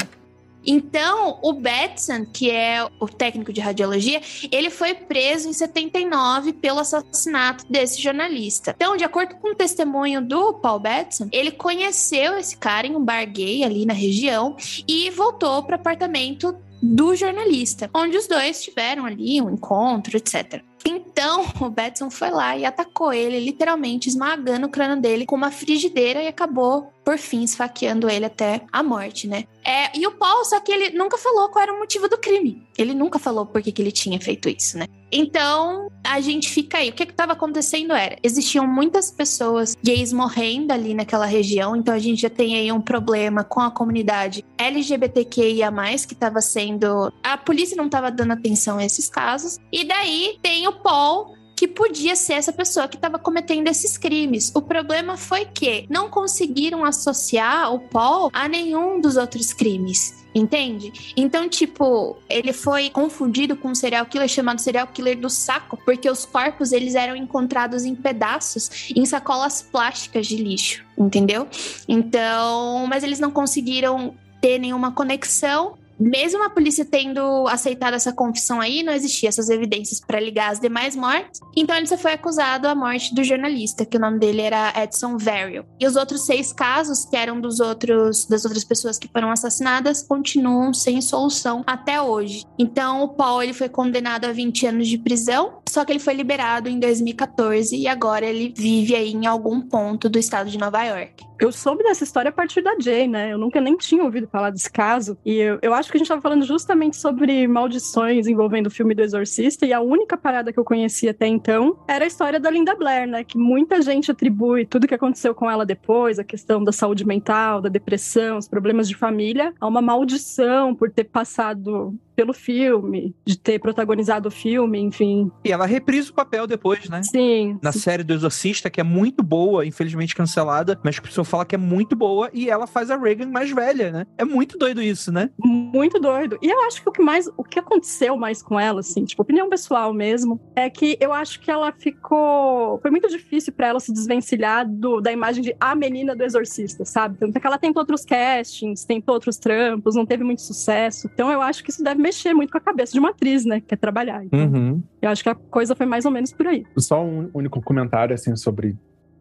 Então, o Batson, que é o técnico de radiologia, ele foi preso em 79 pelo assassinato desse jornalista. Então, de acordo com o testemunho do Paul Batson, ele conheceu esse cara em um bar gay ali na região e voltou para o apartamento do jornalista, onde os dois tiveram ali um encontro, etc. Então, o Batson foi lá e atacou ele, literalmente esmagando o crânio dele com uma frigideira e acabou, por fim, esfaqueando ele até a morte, né? É, e o Paul, só que ele nunca falou qual era o motivo do crime. Ele nunca falou por que, que ele tinha feito isso, né? Então, a gente fica aí. O que estava acontecendo era, existiam muitas pessoas gays morrendo ali naquela região, então a gente já tem aí um problema com a comunidade LGBTQIA+, que estava sendo... A polícia não estava dando atenção a esses casos. E daí tem o Paul, que podia ser essa pessoa que estava cometendo esses crimes. O problema foi que não conseguiram associar o Paul a nenhum dos outros crimes. Entende? Então, tipo, ele foi confundido com um serial killer chamado serial killer do saco, porque os corpos eles eram encontrados em pedaços em sacolas plásticas de lixo, entendeu? Então, mas eles não conseguiram ter nenhuma conexão mesmo a polícia tendo aceitado essa confissão aí, não existia essas evidências para ligar as demais mortes. Então ele só foi acusado a morte do jornalista, que o nome dele era Edson Verrill. E os outros seis casos, que eram dos outros das outras pessoas que foram assassinadas, continuam sem solução até hoje. Então o Paul ele foi condenado a 20 anos de prisão, só que ele foi liberado em 2014 e agora ele vive aí em algum ponto do estado de Nova York. Eu soube dessa história a partir da Jay, né? Eu nunca nem tinha ouvido falar desse caso. E eu, eu acho que a gente estava falando justamente sobre maldições envolvendo o filme do Exorcista. E a única parada que eu conhecia até então era a história da Linda Blair, né? Que muita gente atribui tudo que aconteceu com ela depois, a questão da saúde mental, da depressão, os problemas de família, a uma maldição por ter passado pelo filme, de ter protagonizado o filme, enfim. E ela reprisa o papel depois, né? Sim. Na série do Exorcista, que é muito boa, infelizmente cancelada, mas pessoal fala que é muito boa e ela faz a Reagan mais velha, né? É muito doido isso, né? Muito doido. E eu acho que o que mais, o que aconteceu mais com ela, assim, tipo, opinião pessoal mesmo, é que eu acho que ela ficou, foi muito difícil para ela se desvencilhar do, da imagem de a menina do exorcista, sabe? Tanto é que ela tentou outros castings, tentou outros trampos, não teve muito sucesso. Então eu acho que isso deve mexer muito com a cabeça de uma atriz, né? Que quer trabalhar. Então, Uhum. Eu acho que a coisa foi mais ou menos por aí. Só um único comentário, assim, sobre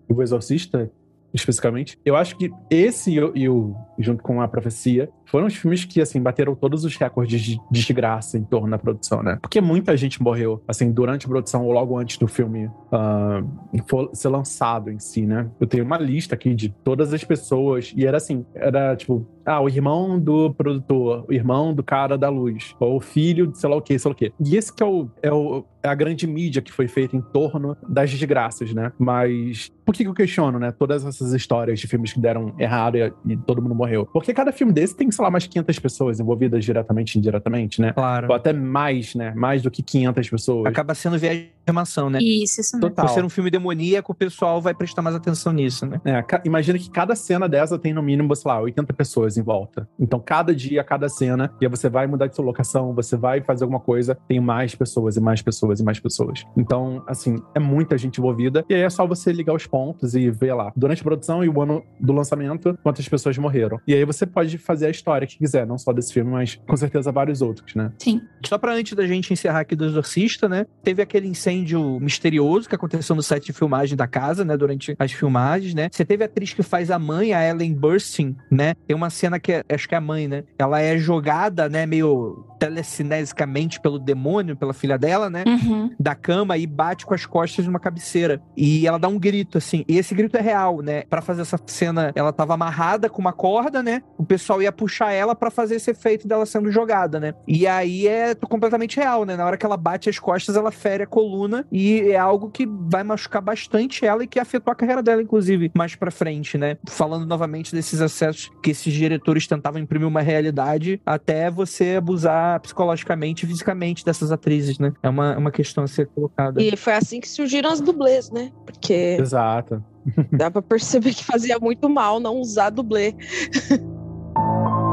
o Exorcista, especificamente. Eu acho que esse e o, junto com a Profecia, foram os filmes que, assim, bateram todos os recordes de desgraça em torno da produção, né? Porque muita gente morreu, assim, durante a produção ou logo antes do filme for- ser lançado em si, né? Eu tenho uma lista aqui de todas as pessoas, e era assim, era tipo, ah, o irmão do produtor, o irmão do cara da luz, ou o filho de sei lá o que, sei lá o quê. E esse que é, o, é, o, é a grande mídia que foi feita em torno das desgraças, né? Mas por que, que eu questiono, né? Todas essas histórias de filmes que deram errado e, e todo mundo morreu. Porque cada filme desse tem, sei lá, mais 500 pessoas envolvidas diretamente e indiretamente, né? Claro. Ou até mais, né? Mais do que 500 pessoas. Acaba sendo viagem de informação, né? Isso, isso mesmo. Total. Por ser um filme demoníaco, o pessoal vai prestar mais atenção nisso, né? É, imagina que cada cena dessa tem no mínimo, sei lá, 80 pessoas em volta. Então, cada dia, cada cena, e aí você vai mudar de sua locação, você vai fazer alguma coisa, tem mais pessoas e mais pessoas e mais pessoas. Então, assim, é muita gente envolvida. E aí é só você ligar os pontos e ver lá, durante a produção e o ano do lançamento, quantas pessoas morreram. E aí você pode fazer a história que quiser, não só desse filme, mas com certeza vários outros, né? Sim. Só pra antes da gente encerrar aqui do Exorcista, né? Teve aquele incêndio misterioso que aconteceu no set de filmagem da casa, né? Durante as filmagens, né? Você teve a atriz que faz a mãe, a Ellen Burstyn, né? Tem uma cena que é, acho que é a mãe, né? Ela é jogada, né? Meio telecinesicamente pelo demônio, pela filha dela, né? Uhum. da cama e bate com as costas numa cabeceira. E ela dá um grito, assim. E esse grito é real, né? Pra fazer essa cena, ela tava amarrada com uma corda, né? O pessoal ia puxar ela pra fazer esse efeito dela sendo jogada, né? E aí é completamente real, né? Na hora que ela bate as costas, ela fere a coluna e é algo que vai machucar bastante ela e que afetou a carreira dela, inclusive, mais pra frente, né? Falando novamente desses acessos que esses diretores tentavam imprimir uma realidade até você abusar psicologicamente e fisicamente dessas atrizes, né? É uma, uma questão a ser colocada. E foi assim que surgiram as dublês, né? Porque Exato. dá pra perceber que fazia muito mal não usar dublê.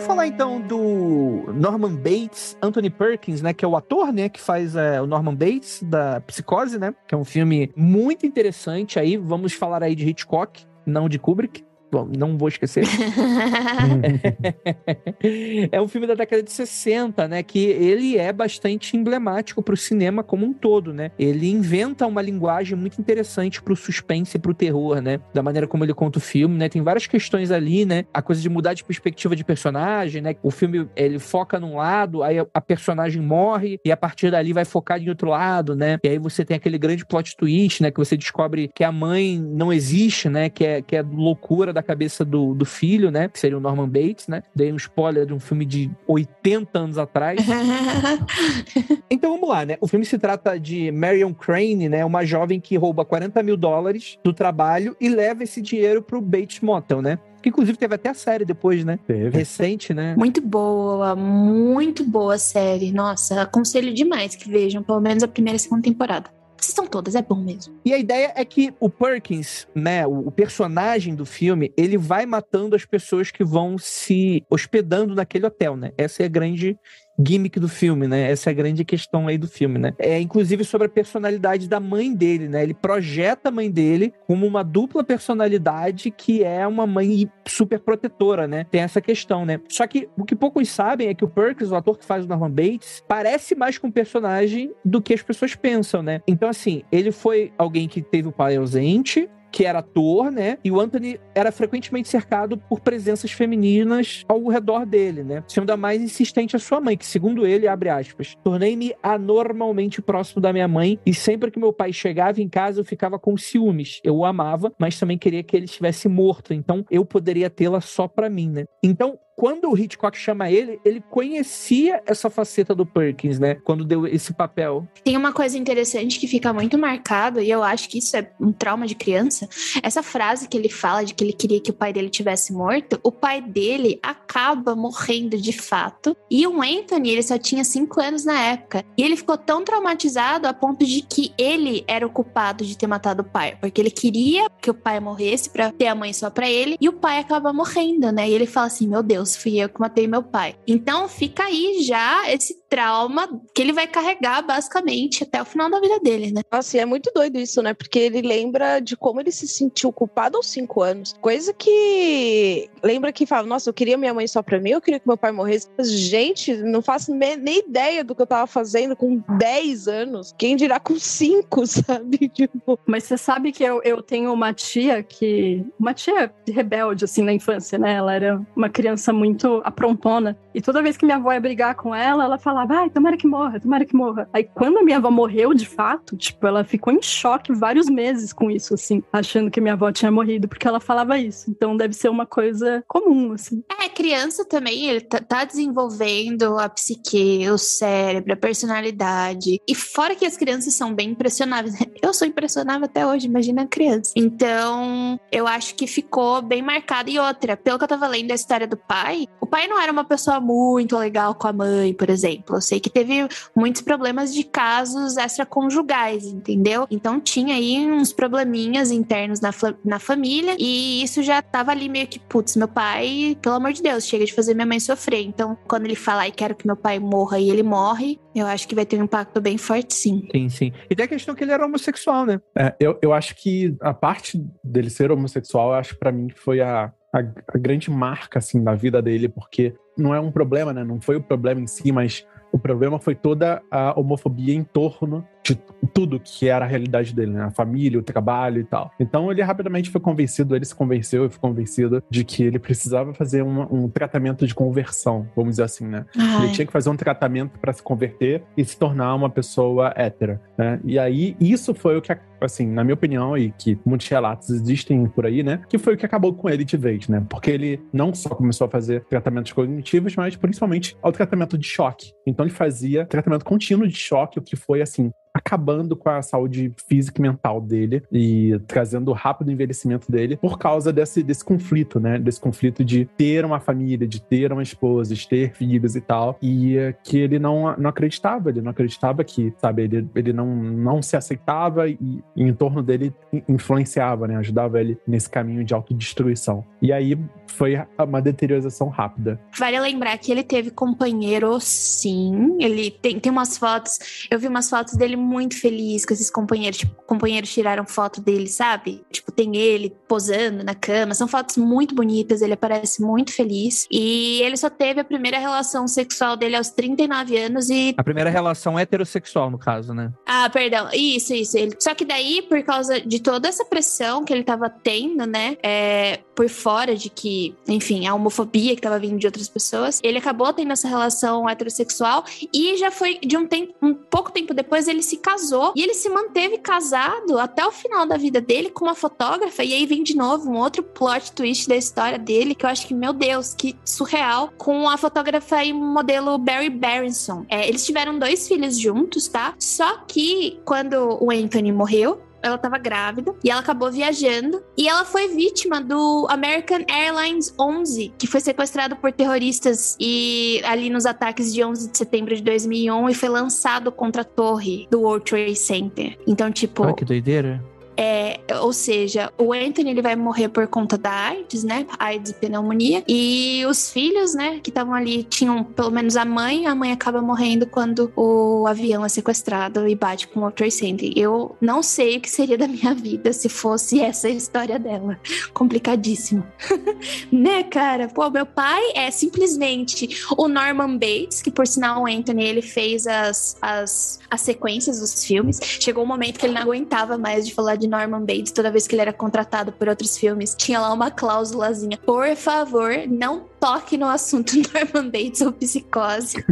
Vamos falar então do Norman Bates, Anthony Perkins, né, que é o ator, né, que faz é, o Norman Bates da Psicose, né, que é um filme muito interessante aí. Vamos falar aí de Hitchcock, não de Kubrick. Bom, não vou esquecer. é um filme da década de 60, né? Que ele é bastante emblemático para o cinema como um todo, né? Ele inventa uma linguagem muito interessante para o suspense e para o terror, né? Da maneira como ele conta o filme, né? Tem várias questões ali, né? A coisa de mudar de perspectiva de personagem, né? O filme ele foca num lado, aí a personagem morre e a partir dali vai focar em outro lado, né? E aí você tem aquele grande plot twist, né? Que você descobre que a mãe não existe, né? Que é, que é loucura da cabeça do, do filho, né? Que seria o Norman Bates, né? Dei um spoiler de um filme de 80 anos atrás. então vamos lá, né? O filme se trata de Marion Crane, né? Uma jovem que rouba 40 mil dólares do trabalho e leva esse dinheiro pro Bates Motel, né? Que inclusive teve até a série depois, né? Teve. Recente, né? Muito boa, muito boa série. Nossa, aconselho demais que vejam, pelo menos a primeira e segunda temporada. Assistam todas, é bom mesmo. E a ideia é que o Perkins, né, o personagem do filme, ele vai matando as pessoas que vão se hospedando naquele hotel, né? Essa é a grande gimmick do filme, né? Essa é a grande questão aí do filme, né? É inclusive sobre a personalidade da mãe dele, né? Ele projeta a mãe dele como uma dupla personalidade que é uma mãe super protetora, né? Tem essa questão, né? Só que o que poucos sabem é que o Perkins, o ator que faz o Norman Bates, parece mais com o personagem do que as pessoas pensam, né? Então, assim, ele foi alguém que teve o pai ausente, que era ator, né? E o Anthony era frequentemente cercado por presenças femininas ao redor dele, né? Sendo a mais insistente a sua mãe, que segundo ele, abre aspas, tornei-me anormalmente próximo da minha mãe e sempre que meu pai chegava em casa eu ficava com ciúmes. Eu o amava, mas também queria que ele estivesse morto, então eu poderia tê-la só pra mim, né? Então, quando o Hitchcock chama ele, ele conhecia essa faceta do Perkins, né? Quando deu esse papel. Tem uma coisa interessante que fica muito marcado, e eu acho que isso é um trauma de criança. Essa frase que ele fala de que ele queria que o pai dele tivesse morto, o pai dele acaba morrendo de fato. E o Anthony, ele só tinha cinco anos na época. E ele ficou tão traumatizado a ponto de que ele era o culpado de ter matado o pai. Porque ele queria que o pai morresse pra ter a mãe só pra ele. E o pai acaba morrendo, né? E ele fala assim: Meu Deus, fui eu que matei meu pai. Então fica aí já esse trauma que ele vai carregar basicamente até o final da vida dele, né? Nossa, e é muito doido isso, né? Porque ele lembra de como ele se sentiu culpado aos cinco anos. Coisa que lembra que fala, nossa, eu queria minha mãe só pra mim, eu queria que meu pai morresse. Mas, gente, não faço nem ideia do que eu tava fazendo com 10 anos. Quem dirá com 5, sabe? Tipo, Mas você sabe que eu, eu tenho uma tia que. Uma tia rebelde, assim, na infância, né? Ela era uma criança muito aprontona. E toda vez que minha avó ia brigar com ela, ela falava, ai, tomara que morra, tomara que morra. Aí quando a minha avó morreu, de fato, tipo, ela ficou em choque vários meses com isso, assim, achando que minha avó tinha morrido, porque ela falava isso. Então deve ser uma coisa comum, assim. É, criança também, ele tá, tá desenvolvendo a psique, o cérebro, a personalidade. E fora que as crianças são bem impressionáveis. Eu sou impressionável até hoje, imagina a criança. Então, eu acho que ficou bem marcado. E outra, pelo que eu tava lendo a história do pai, o pai não era uma pessoa muito legal com a mãe, por exemplo. Eu sei que teve muitos problemas de casos extraconjugais, entendeu? Então tinha aí uns probleminhas internos na, na família e isso já tava ali meio que, putz, meu pai, pelo amor de Deus, chega de fazer minha mãe sofrer. Então, quando ele falar e quero que meu pai morra e ele morre, eu acho que vai ter um impacto bem forte, sim. Sim, sim. E tem a questão que ele era homossexual, né? É, eu, eu acho que a parte dele ser homossexual, eu acho pra mim que foi a, a, a grande marca, assim, da vida dele, porque não é um problema, né? Não foi o problema em si, mas o problema foi toda a homofobia em torno de tudo que era a realidade dele, né? A família, o trabalho e tal. Então ele rapidamente foi convencido, ele se convenceu e foi convencido de que ele precisava fazer um, um tratamento de conversão, vamos dizer assim, né? Ai. Ele tinha que fazer um tratamento para se converter e se tornar uma pessoa hétera, né? E aí, isso foi o que, assim, na minha opinião, e que muitos relatos existem por aí, né? Que foi o que acabou com ele de vez, né? Porque ele não só começou a fazer tratamentos cognitivos, mas principalmente ao tratamento de choque. Então ele fazia tratamento contínuo de choque, o que foi, assim, acabando com a saúde física e mental dele e trazendo o rápido envelhecimento dele por causa desse, desse conflito, né? Desse conflito de ter uma família, de ter uma esposa, de ter filhos e tal. E eh, que ele não, não acreditava, ele não acreditava que, sabe, ele, ele não, não se aceitava e, e em torno dele in- influenciava, né? Ajudava ele nesse caminho de autodestruição. E aí foi uma deteriorização rápida. Vale lembrar que ele teve companheiro, sim. Ele tem, tem umas fotos. Eu vi umas fotos dele muito feliz com esses companheiros. Tipo, companheiros tiraram foto dele, sabe? Tipo, tem ele posando na cama. São fotos muito bonitas, ele parece muito feliz. E ele só teve a primeira relação sexual dele aos 39 anos e. A primeira relação heterossexual, no caso, né? Ah, perdão. Isso, isso. Ele... Só que daí, por causa de toda essa pressão que ele tava tendo, né? É, por fora de que, enfim, a homofobia que tava vindo de outras pessoas, ele acabou tendo essa relação heterossexual e já foi de um tempo, um pouco tempo depois, ele se casou e ele se manteve casado até o final da vida dele com uma fotógrafa. E aí vem de novo um outro plot twist da história dele, que eu acho que, meu Deus, que surreal, com a fotógrafa e modelo Barry Berenson. É, eles tiveram dois filhos juntos, tá? Só que quando o Anthony morreu, ela estava grávida e ela acabou viajando e ela foi vítima do American Airlines 11, que foi sequestrado por terroristas e ali nos ataques de 11 de setembro de 2001 e foi lançado contra a torre do World Trade Center. Então, tipo, Olha que doideira. É, ou seja, o Anthony ele vai morrer por conta da AIDS, né? AIDS e pneumonia. E os filhos, né, que estavam ali, tinham pelo menos a mãe. A mãe acaba morrendo quando o avião é sequestrado e bate com o Trade Center. Eu não sei o que seria da minha vida se fosse essa história dela. Complicadíssimo. né, cara? Pô, meu pai é simplesmente o Norman Bates, que por sinal o Anthony ele fez as, as, as sequências dos filmes. Chegou um momento que ele não aguentava mais de falar de Norman Bates toda vez que ele era contratado por outros filmes. Tinha lá uma cláusulazinha. Por favor, não toque no assunto Norman Bates ou psicose.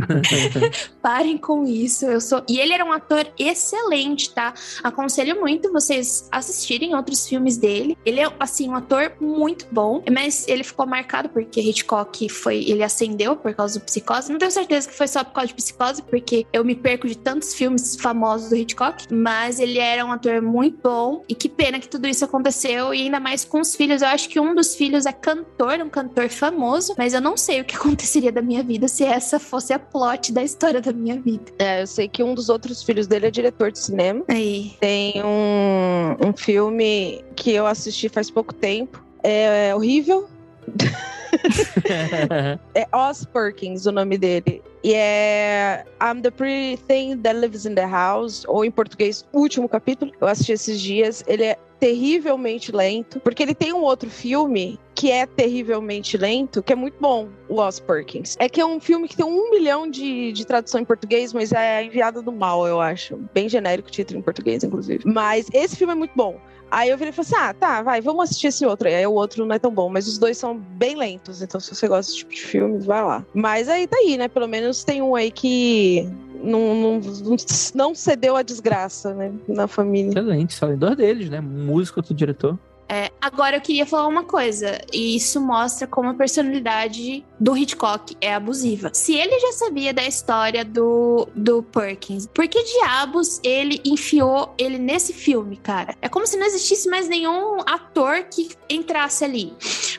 Parem com isso. Eu sou. E ele era um ator excelente, tá? Aconselho muito vocês assistirem outros filmes dele. Ele é, assim, um ator muito bom, mas ele ficou marcado porque Hitchcock foi. Ele acendeu por causa do psicose. Não tenho certeza que foi só por causa de psicose, porque eu me perco de tantos filmes famosos do Hitchcock. Mas ele era um ator muito bom. E que pena que tudo isso aconteceu. E ainda mais com os filhos. Eu acho que um dos filhos é cantor, um cantor famoso. Mas eu não sei o que aconteceria da minha vida se essa fosse a plot da história da minha vida. É, eu sei que um dos outros filhos dele é diretor de cinema. Aí. Tem um, um filme que eu assisti faz pouco tempo. É horrível. É Oz Perkins o nome dele. E é I'm the Pretty Thing That Lives in the House, ou em português, último capítulo. Eu assisti esses dias. Ele é terrivelmente lento, porque ele tem um outro filme que é terrivelmente lento, que é muito bom, o Oz Perkins. É que é um filme que tem um milhão de, de tradução em português, mas é Enviada do Mal, eu acho. Bem genérico o título em português, inclusive. Mas esse filme é muito bom. Aí eu virei e falei assim: ah, tá, vai, vamos assistir esse outro. Aí o outro não é tão bom, mas os dois são bem lentos. Então, se você gosta desse tipo de filme, vai lá. Mas aí tá aí, né? Pelo menos tem um aí que não, não, não cedeu a desgraça, né? Na família. Excelente, só dois deles, né? Músico, outro diretor. É, agora eu queria falar uma coisa, e isso mostra como a personalidade do Hitchcock é abusiva. Se ele já sabia da história do, do Perkins, por que diabos ele enfiou ele nesse filme, cara? É como se não existisse mais nenhum ator que entrasse ali.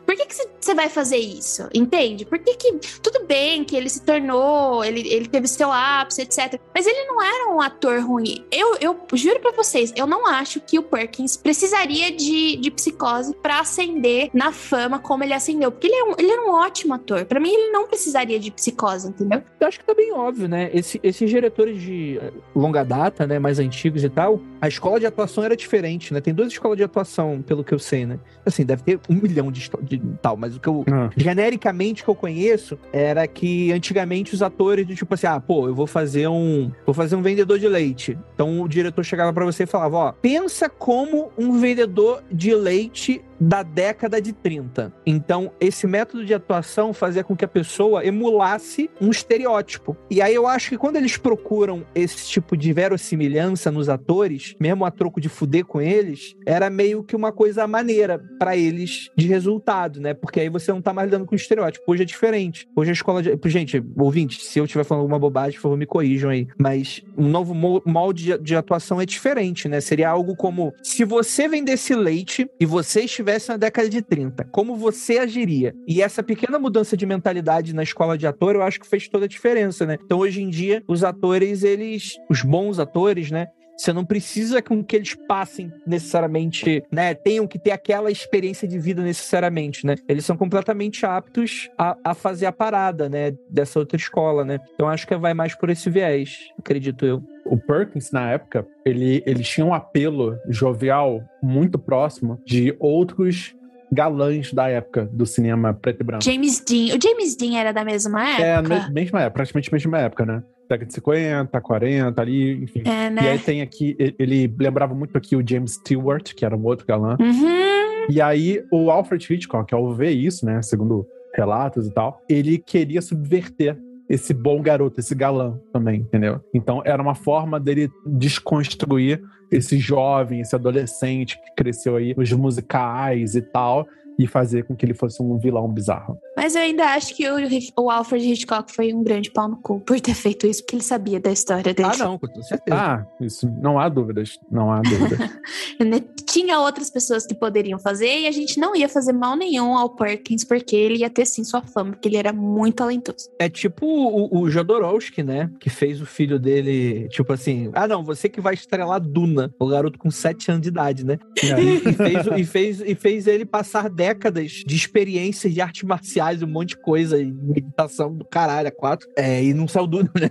Por que você vai fazer isso? Entende? Por que, que tudo bem que ele se tornou, ele, ele teve seu ápice, etc. Mas ele não era um ator ruim. Eu, eu juro pra vocês, eu não acho que o Perkins precisaria de, de psicose pra ascender na fama como ele ascendeu. Porque ele, é um, ele era um ótimo ator. Pra mim, ele não precisaria de psicose, entendeu? Eu acho que tá bem óbvio, né? Esse- esses diretores de eh, longa data, né? Mais antigos e tal, a escola de atuação era diferente, né? Tem duas escolas de atuação, pelo que eu sei, né? Assim, deve ter um milhão de, de tal, mas o que eu. Ah. Genericamente que eu conheço era que antigamente os atores, do tipo assim, ah, pô, eu vou fazer um. Vou fazer um vendedor de leite. Então o diretor chegava pra você e falava, ó, pensa como um vendedor de leite leite da década de 30. Então, esse método de atuação fazia com que a pessoa emulasse um estereótipo. E aí eu acho que quando eles procuram esse tipo de verossimilhança nos atores, mesmo a troco de fuder com eles, era meio que uma coisa maneira pra eles de resultado, né? Porque aí você não tá mais lidando com estereótipo. Hoje é diferente. Hoje a escola de... Gente, ouvinte, se eu estiver falando alguma bobagem, por favor, me corrijam aí. Mas um novo mo- molde de, atuação é diferente, né? Seria algo como se você vendesse leite e você estivesse na década de 30, como você agiria? E essa pequena mudança de mentalidade na escola de ator, eu acho que fez toda a diferença, né? Então, hoje em dia, os atores, eles, os bons atores, né? Você não precisa com que eles passem necessariamente, né? Tenham que ter aquela experiência de vida necessariamente, né? Eles são completamente aptos a, a fazer a parada, né? Dessa outra escola, né? Então acho que vai mais por esse viés, acredito eu. O Perkins, na época, ele, ele tinha um apelo jovial muito próximo de outros galãs da época do cinema preto e branco. James Dean. O James Dean era da mesma É, época? me- mesma época, praticamente mesma época, né? Década de 50, 40, ali, enfim. É, né? E aí tem aqui, ele lembrava muito aqui o James Stewart, que era um outro galã. Uhum. E aí o Alfred Hitchcock, ao ver isso, né, segundo relatos e tal, ele queria subverter esse bom garoto, esse galã também, entendeu? Então era uma forma dele desconstruir esse jovem, esse adolescente que cresceu aí nos musicais e tal, e fazer com que ele fosse um vilão bizarro. Mas eu ainda acho que o, o Alfred Hitchcock foi um grande pau no cu por ter feito isso, porque ele sabia da história dele. Ah, não, com certeza. Ah, isso, não há dúvidas, não há dúvidas. Né? Tinha outras pessoas que poderiam fazer e a gente não ia fazer mal nenhum ao Perkins, porque ele ia ter sim sua fama, porque ele era muito talentoso. É tipo o, o Jodorowsky, né? Que fez o filho dele, tipo assim, ah não, você que vai estrelar Duna, o garoto com 7 anos de idade, né? E, e fez, e, fez, e fez ele passar décadas de experiências de artes marciais, um monte de coisa, e meditação do caralho, a quatro. É, e não saiu Duna, né?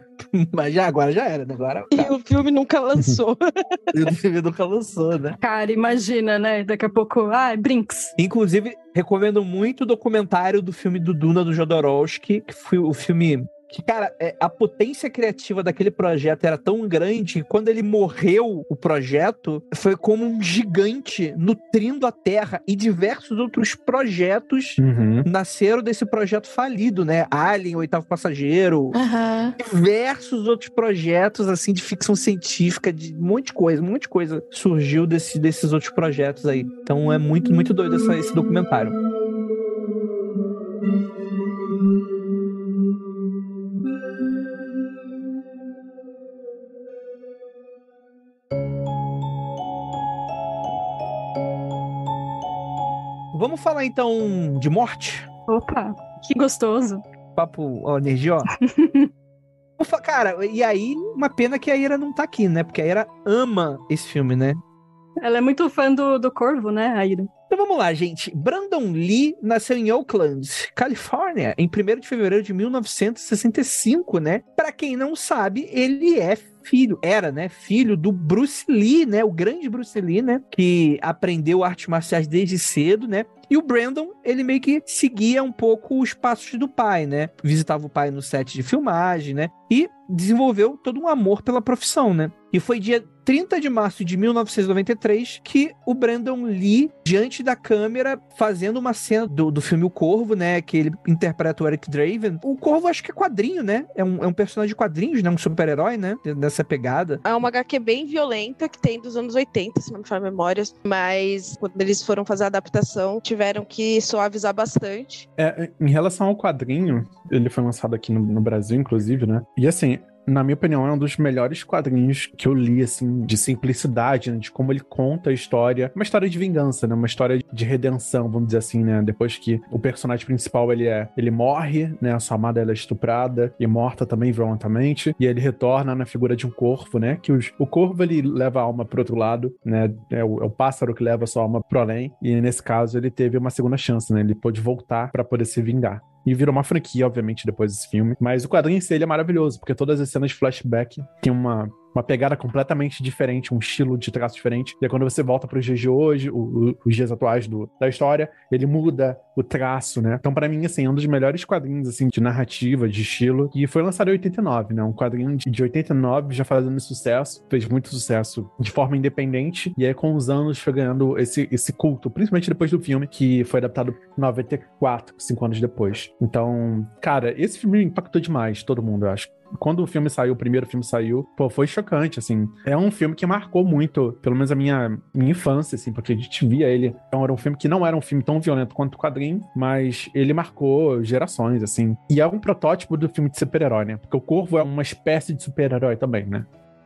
Mas já, agora já era, né? Agora E o filme nunca lançou. o filme nunca lançou, né? Cara, imagina, né? Daqui a pouco, ah, Brinks. Inclusive, recomendo muito o documentário do filme do Duna do Jodorowsky, que foi o filme que, cara, é, a potência criativa daquele projeto era tão grande que quando ele morreu, o projeto foi como um gigante nutrindo a Terra e diversos outros projetos Uhum. nasceram desse projeto falido, né? Alien, o Oitavo Passageiro, Aham. diversos outros projetos, assim, de ficção científica, de um monte de coisa, um monte de coisa surgiu desse, desses outros projetos aí. Então é muito, muito doido essa- esse documentário. Vamos falar então de morte? Opa, que gostoso. Papo, ó, energia, ó. Cara, e aí, uma pena que a Ira não tá aqui, né? Porque a Ira ama esse filme, né? Ela é muito fã do, do Corvo, né, Aida? Então vamos lá, gente. Brandon Lee nasceu em Oakland, Califórnia, em 1 de fevereiro de 1965, né? Pra quem não sabe, ele é filho, era, né, filho do Bruce Lee, né, o grande Bruce Lee, né, que aprendeu artes marciais desde cedo, né? E o Brandon, ele meio que seguia um pouco os passos do pai, né? Visitava o pai no set de filmagem, né? E desenvolveu todo um amor pela profissão, né? E foi dia 30 de março de 1993 que o Brandon Lee, diante da câmera, fazendo uma cena do, do filme O Corvo, né? Que ele interpreta o Eric Draven. O Corvo acho que é quadrinho, né? É um, é um personagem de quadrinhos, né? Um super-herói, né? Nessa pegada. É uma HQ bem violenta que tem dos anos 80, se não me falha a memória. Mas quando eles foram fazer a adaptação, tiveram que suavizar bastante. É, em relação ao quadrinho, ele foi lançado aqui no, no Brasil, inclusive, né? E assim, na minha opinião, é um dos melhores quadrinhos que eu li, assim, de simplicidade, né? de como ele conta a história. Uma história de vingança, né? Uma história de redenção, vamos dizer assim, né? Depois que o personagem principal, ele é... Ele morre, né? A sua amada, ela é estuprada e morta também violentamente. E ele retorna na figura de um corvo, né? Que os- o corvo, ele leva a alma pro outro lado, né? É o, é o pássaro que leva a sua alma pro além. E nesse caso, ele teve uma segunda chance, né? Ele pôde voltar pra poder se vingar. E virou uma franquia, obviamente, depois desse filme. Mas o quadrinho em si ele é maravilhoso, porque todas as cenas de flashback tem uma, uma pegada completamente diferente, um estilo de traço diferente. E aí, quando você volta para os dias de hoje, o- o- os dias atuais do- da história, ele muda o traço, né? Então, para mim, assim, é um dos melhores quadrinhos, assim, de narrativa, de estilo. E foi lançado em 89, né? Um quadrinho de, de 89 já fazendo sucesso, fez muito sucesso de forma independente. E aí, com os anos, foi ganhando esse, esse culto, principalmente depois do filme, que foi adaptado em 94, cinco anos depois. Então, cara, esse filme impactou demais todo mundo, eu acho. Quando o filme saiu, o primeiro filme saiu, pô, foi chocante, assim. É um filme que marcou muito, pelo menos a minha, minha infância, assim, porque a gente via ele. Então, era um filme que não era um filme tão violento quanto o quadrinho, mas ele marcou gerações, assim. E é um protótipo do filme de super-herói, né? Porque o Corvo é uma espécie de super-herói também, né?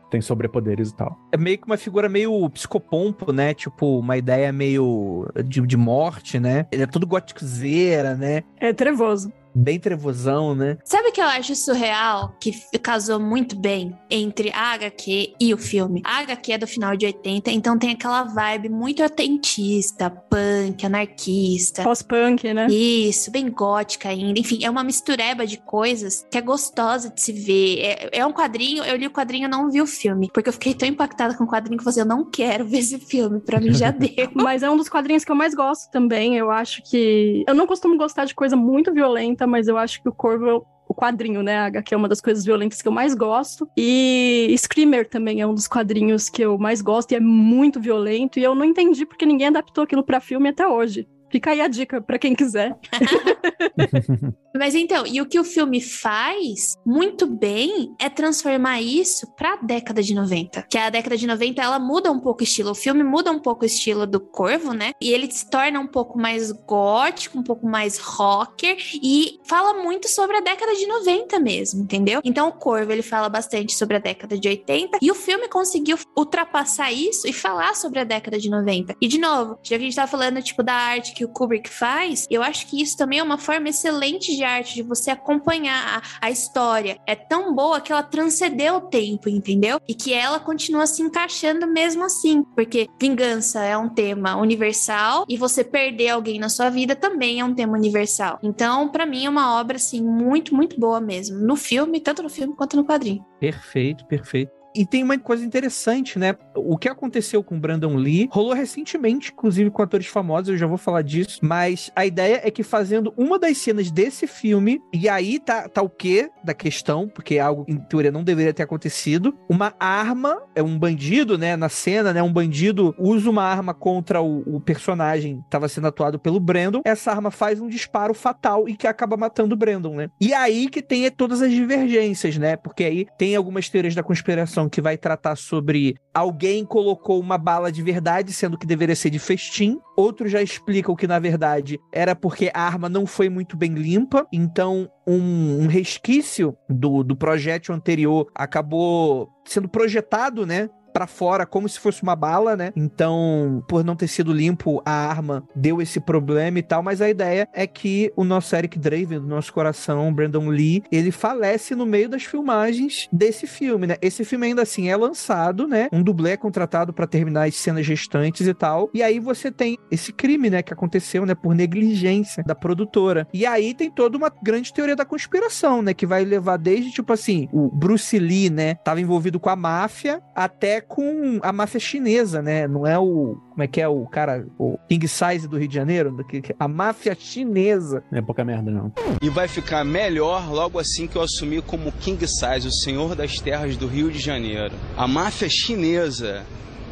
Tem sobrepoderes e tal. É meio que uma figura meio psicopompo, né? Tipo, uma ideia meio de, de morte, né? Ele é todo góticozeira, né? É trevoso. Bem trevosão, né? Sabe o que eu acho surreal? Que casou muito bem entre a HQ e o filme. A HQ é do final de 80, então tem aquela vibe muito atentista, punk, anarquista. Pós-punk, né? Isso, bem gótica ainda. Enfim, é uma mistureba de coisas que é gostosa de se ver. É, é um quadrinho, eu li o quadrinho e não vi o filme. Porque eu fiquei tão impactada com o quadrinho que eu falei, eu não quero ver esse filme. Pra mim já deu. Mas é um dos quadrinhos que eu mais gosto também. Eu acho que. Eu não costumo gostar de coisa muito violenta, mas eu acho que o Corvo. O quadrinho, né? A é uma das coisas violentas que eu mais gosto. E Screamer também é um dos quadrinhos que eu mais gosto e é muito violento. E eu não entendi porque ninguém adaptou aquilo pra filme até hoje. Fica aí a dica pra quem quiser. Mas então, e o que o filme faz muito bem é transformar isso pra década de 90. Que a década de 90 ela muda um pouco o estilo. O filme muda um pouco o estilo do Corvo, né? E ele se torna um pouco mais gótico, um pouco mais rocker e fala muito sobre a década de 90 mesmo, entendeu? Então o Corvo ele fala bastante sobre a década de 80 e o filme conseguiu ultrapassar isso e falar sobre a década de 90. E de novo, já que a gente tá falando tipo da arte que o Kubrick faz, eu acho que isso também é uma forma excelente de arte, de você acompanhar a, a história. É tão boa que ela transcendeu o tempo, entendeu? E que ela continua se encaixando mesmo assim. Porque vingança é um tema universal e você perder alguém na sua vida também é um tema universal. Então, pra mim, é uma obra, assim, muito, muito boa mesmo. No filme, tanto no filme quanto no quadrinho. Perfeito, perfeito. E tem uma coisa interessante, né? O que aconteceu com Brandon Lee rolou recentemente, inclusive com atores famosos, eu já vou falar disso. Mas a ideia é que fazendo uma das cenas desse filme, e aí tá, tá o quê da questão, porque é algo em teoria não deveria ter acontecido. Uma arma, é um bandido, né? Na cena, né? Um bandido usa uma arma contra o, o personagem que estava sendo atuado pelo Brandon. Essa arma faz um disparo fatal e que acaba matando o Brandon, né? E aí que tem todas as divergências, né? Porque aí tem algumas teorias da conspiração que vai tratar sobre alguém colocou uma bala de verdade, sendo que deveria ser de festim. Outros já explicam que, na verdade, era porque a arma não foi muito bem limpa. Então, um, um resquício do, do projétil anterior acabou sendo projetado, né? Pra fora, como se fosse uma bala, né? Então, por não ter sido limpo, a arma deu esse problema e tal. Mas a ideia é que o nosso Eric Draven, do nosso coração, Brandon Lee, ele falece no meio das filmagens desse filme, né? Esse filme ainda assim é lançado, né? Um dublê é contratado para terminar as cenas restantes e tal. E aí você tem esse crime, né? Que aconteceu, né? Por negligência da produtora. E aí tem toda uma grande teoria da conspiração, né? Que vai levar desde, tipo assim, o Bruce Lee, né? Tava envolvido com a máfia até com a máfia chinesa, né? Não é o. Como é que é o cara? O King Size do Rio de Janeiro? A máfia chinesa. Não é pouca merda, não. E vai ficar melhor logo assim que eu assumir como King Size, o senhor das terras do Rio de Janeiro. A máfia chinesa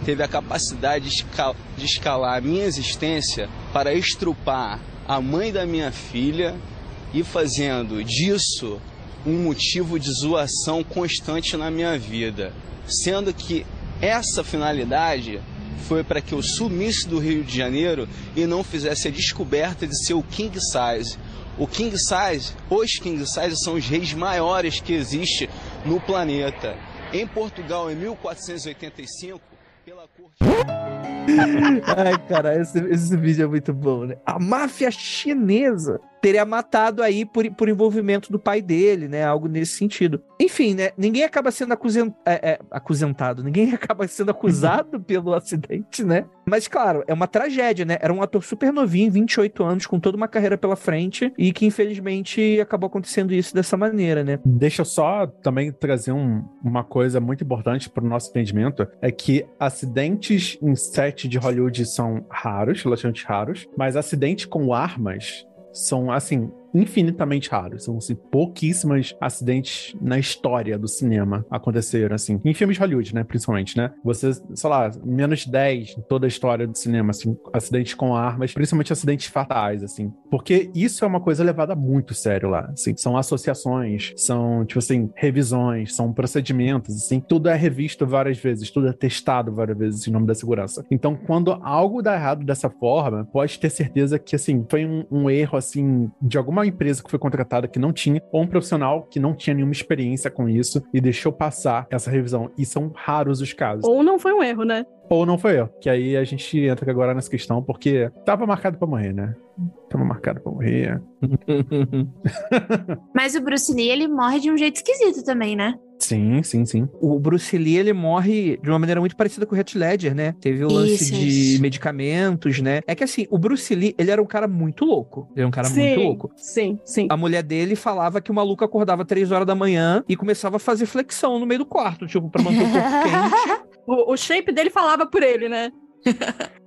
teve a capacidade de, escal de escalar a minha existência para estrupar a mãe da minha filha e fazendo disso um motivo de zoação constante na minha vida. Sendo que essa finalidade foi para que eu sumisse do Rio de Janeiro e não fizesse a descoberta de ser o King Size. O King Size, os King Size são os reis maiores que existe no planeta. Em Portugal, em 1485, pela corte. Ai, cara, esse, esse vídeo é muito bom, né? A máfia chinesa teria matado aí por, por envolvimento do pai dele, né? Algo nesse sentido. Enfim, né? Ninguém acaba sendo acusen, é, é, acusentado, ninguém acaba sendo acusado pelo acidente, né? Mas, claro, é uma tragédia, né? Era um ator super novinho, 28 anos, com toda uma carreira pela frente, e que infelizmente acabou acontecendo isso dessa maneira, né? Deixa eu só também trazer um, uma coisa muito importante para o nosso entendimento: é que acidentes em set de Hollywood são raros, relativamente raros, mas acidente com armas são, assim, infinitamente raros. São assim, pouquíssimos acidentes na história do cinema aconteceram, assim. Em filmes de Hollywood, né? Principalmente, né? Você, sei lá, menos de 10 em toda a história do cinema, assim, acidentes com armas, principalmente acidentes fatais, assim. Porque isso é uma coisa levada muito sério lá, assim. São associações, são, tipo assim, revisões, são procedimentos, assim. Tudo é revisto várias vezes, tudo é testado várias vezes em nome da segurança. Então, quando algo dá errado dessa forma, pode ter certeza que, assim, foi um, um erro, assim, de alguma uma empresa que foi contratada que não tinha, ou um profissional que não tinha nenhuma experiência com isso e deixou passar essa revisão. E são raros os casos. Ou não foi um erro, né? Ou não foi eu. Que aí a gente entra agora nessa questão, porque tava marcado pra morrer, né? Tamo marcado pra morrer. Mas o Bruce Lee, ele morre de um jeito esquisito também, né? Sim, sim, sim. O Bruce Lee, ele morre de uma maneira muito parecida com o Heath Ledger, né? Teve o lance Isso, de isso. medicamentos, né? É que assim, o Bruce Lee, ele era um cara muito louco. Ele era um cara sim, muito louco. Sim, sim. A mulher dele falava que o maluco acordava três horas da manhã e começava a fazer flexão no meio do quarto, tipo, pra manter o corpo quente. O, o shape dele falava por ele, né?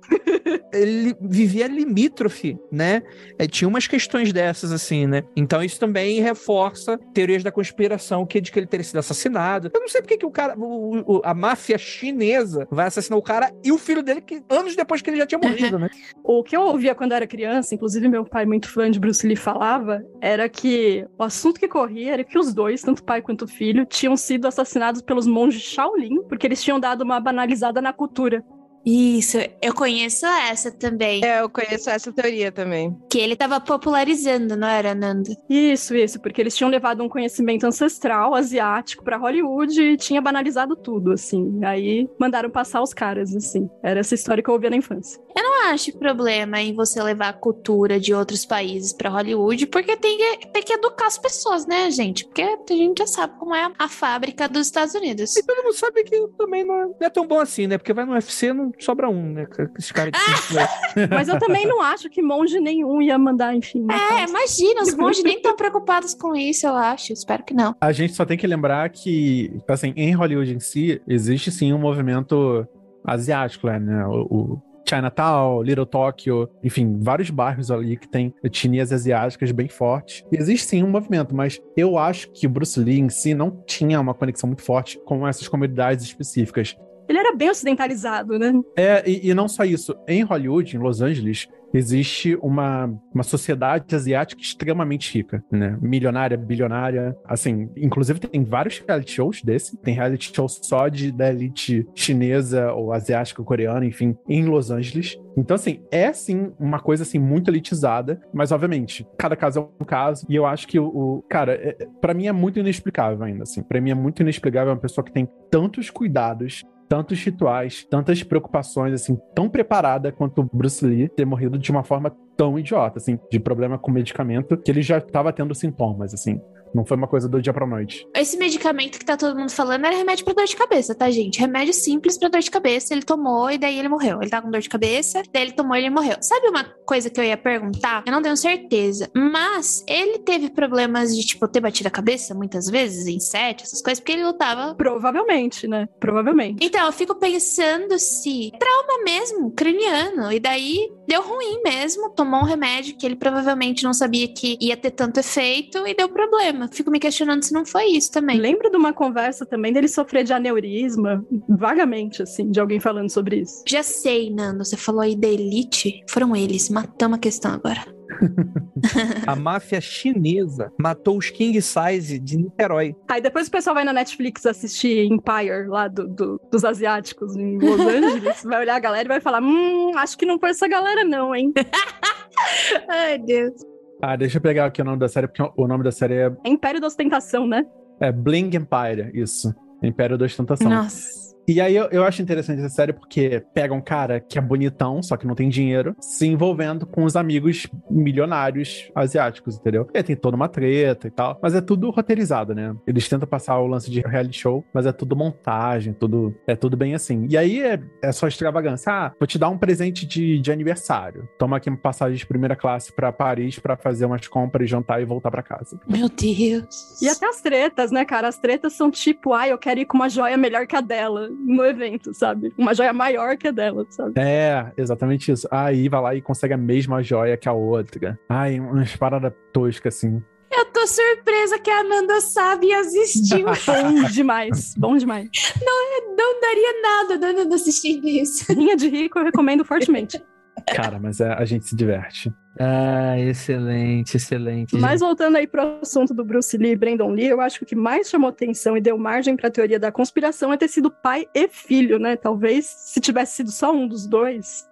Ele vivia limítrofe, né? É, tinha umas questões dessas, assim, né? Então isso também reforça teorias da conspiração que de que ele teria sido assassinado. Eu não sei porque que o cara, o- o- a máfia chinesa vai assassinar o cara e o filho dele que anos depois que ele já tinha morrido, né? O que eu ouvia quando era criança, inclusive meu pai, muito fã de Bruce Lee, falava, era que o assunto que corria era que os dois, tanto pai quanto filho, tinham sido assassinados pelos monges Shaolin, porque eles tinham dado uma banalizada na cultura. Isso, eu conheço essa também. É, eu conheço essa teoria também. Que ele tava popularizando, não era, Nanda? Isso, isso, porque eles tinham levado um conhecimento ancestral asiático pra Hollywood e tinha banalizado tudo, assim. Aí mandaram passar os caras, assim. Era essa história que eu ouvia na infância. Não acho problema em você levar a cultura de outros países pra Hollywood, porque tem que, tem que educar as pessoas, né, gente? Porque a gente já sabe como é a fábrica dos Estados Unidos. E todo mundo sabe que também não é, não é tão bom assim, né? Porque vai no UFC não sobra um, né? Esses caras de Mas eu também não acho que monge nenhum ia mandar, enfim. É, imagina, os monges nem estão preocupados com isso, eu acho. Espero que não. A gente só tem que lembrar que, assim, em Hollywood em si, existe sim um movimento asiático, né? O, o Chinatown, Little Tokyo, enfim, vários bairros ali que tem etnias asiáticas bem fortes. E existe sim um movimento, mas eu acho que o Bruce Lee em si não tinha uma conexão muito forte com essas comunidades específicas. Ele era bem ocidentalizado, né? É, e, e não só isso. Em Hollywood, em Los Angeles, existe uma, uma sociedade asiática extremamente rica, né? Milionária, bilionária. Assim, inclusive tem vários reality shows desse. Tem reality show só de, da elite chinesa ou asiática, coreana, enfim, em Los Angeles. Então, assim, é sim uma coisa assim muito elitizada, mas obviamente, cada caso é um caso, e eu acho que o. o cara, é, é- pra mim é muito inexplicável ainda, assim. Pra mim é muito inexplicável uma pessoa que tem tantos cuidados tantos rituais, tantas preocupações, assim, tão preparada quanto o Bruce Lee ter morrido de uma forma tão idiota, assim, de problema com medicamento, que ele já estava tendo sintomas, assim. Não foi uma coisa do dia pra noite. Esse medicamento que tá todo mundo falando era remédio pra dor de cabeça, tá, gente? Remédio simples pra dor de cabeça. Ele tomou e daí ele morreu. Ele tá com dor de cabeça, daí ele tomou e ele morreu. Sabe uma coisa que eu ia perguntar? Eu não tenho certeza. Mas ele teve problemas de, tipo, ter batido a cabeça muitas vezes, em sete, essas coisas, porque ele lutava. Provavelmente, né? Provavelmente. Então, eu fico pensando se trauma mesmo, craniano. E daí deu ruim mesmo. Tomou um remédio que ele provavelmente não sabia que ia ter tanto efeito e deu problema. Fico me questionando se não foi isso também. Lembro de uma conversa também dele sofrer de aneurisma, vagamente, assim, de alguém falando sobre isso. Já sei, Nando, você falou aí da elite. Foram eles, matamos a questão agora. A máfia chinesa matou os King Size de Niterói. Aí depois o pessoal vai na Netflix assistir Empire, lá do, do- dos asiáticos em Los Angeles, vai olhar a galera e vai falar: Hum, acho que não foi essa galera, não, hein? Ai, Deus. Ah, deixa eu pegar aqui o nome da série, porque o nome da série é, É Império da Ostentação, né? é Bling Empire, isso. Império da Ostentação. Nossa. E aí eu, eu acho interessante essa série porque pega um cara que é bonitão, só que não tem dinheiro, se envolvendo com os amigos milionários asiáticos, entendeu? E aí tem toda uma treta e tal, mas é tudo roteirizado, né? Eles tentam passar o lance de reality show, mas é tudo montagem, tudo é tudo bem assim. E aí é, é só extravagância. Ah, vou te dar um presente de, de aniversário. Toma aqui uma passagem de primeira classe pra Paris pra fazer umas compras, jantar e voltar pra casa. Meu Deus. E até as tretas, né, cara? As tretas são tipo, ai, eu quero ir com uma joia melhor que a dela no evento, sabe? Uma joia maior que a dela, sabe? É, exatamente isso. Aí vai lá e consegue a mesma joia que a outra. Ai, umas paradas toscas assim. Eu tô surpresa que a Nanda sabe e assistiu. Bom demais, bom demais. não daria nada da Nanda assistindo isso. Linha de rico eu recomendo fortemente. Cara, mas é- a gente se diverte. Ah, excelente, excelente. Mas voltando aí pro assunto do Bruce Lee e Brandon Lee, eu acho que o que mais chamou atenção e deu margem pra teoria da conspiração é ter sido pai e filho, né? Talvez se tivesse sido só um dos dois,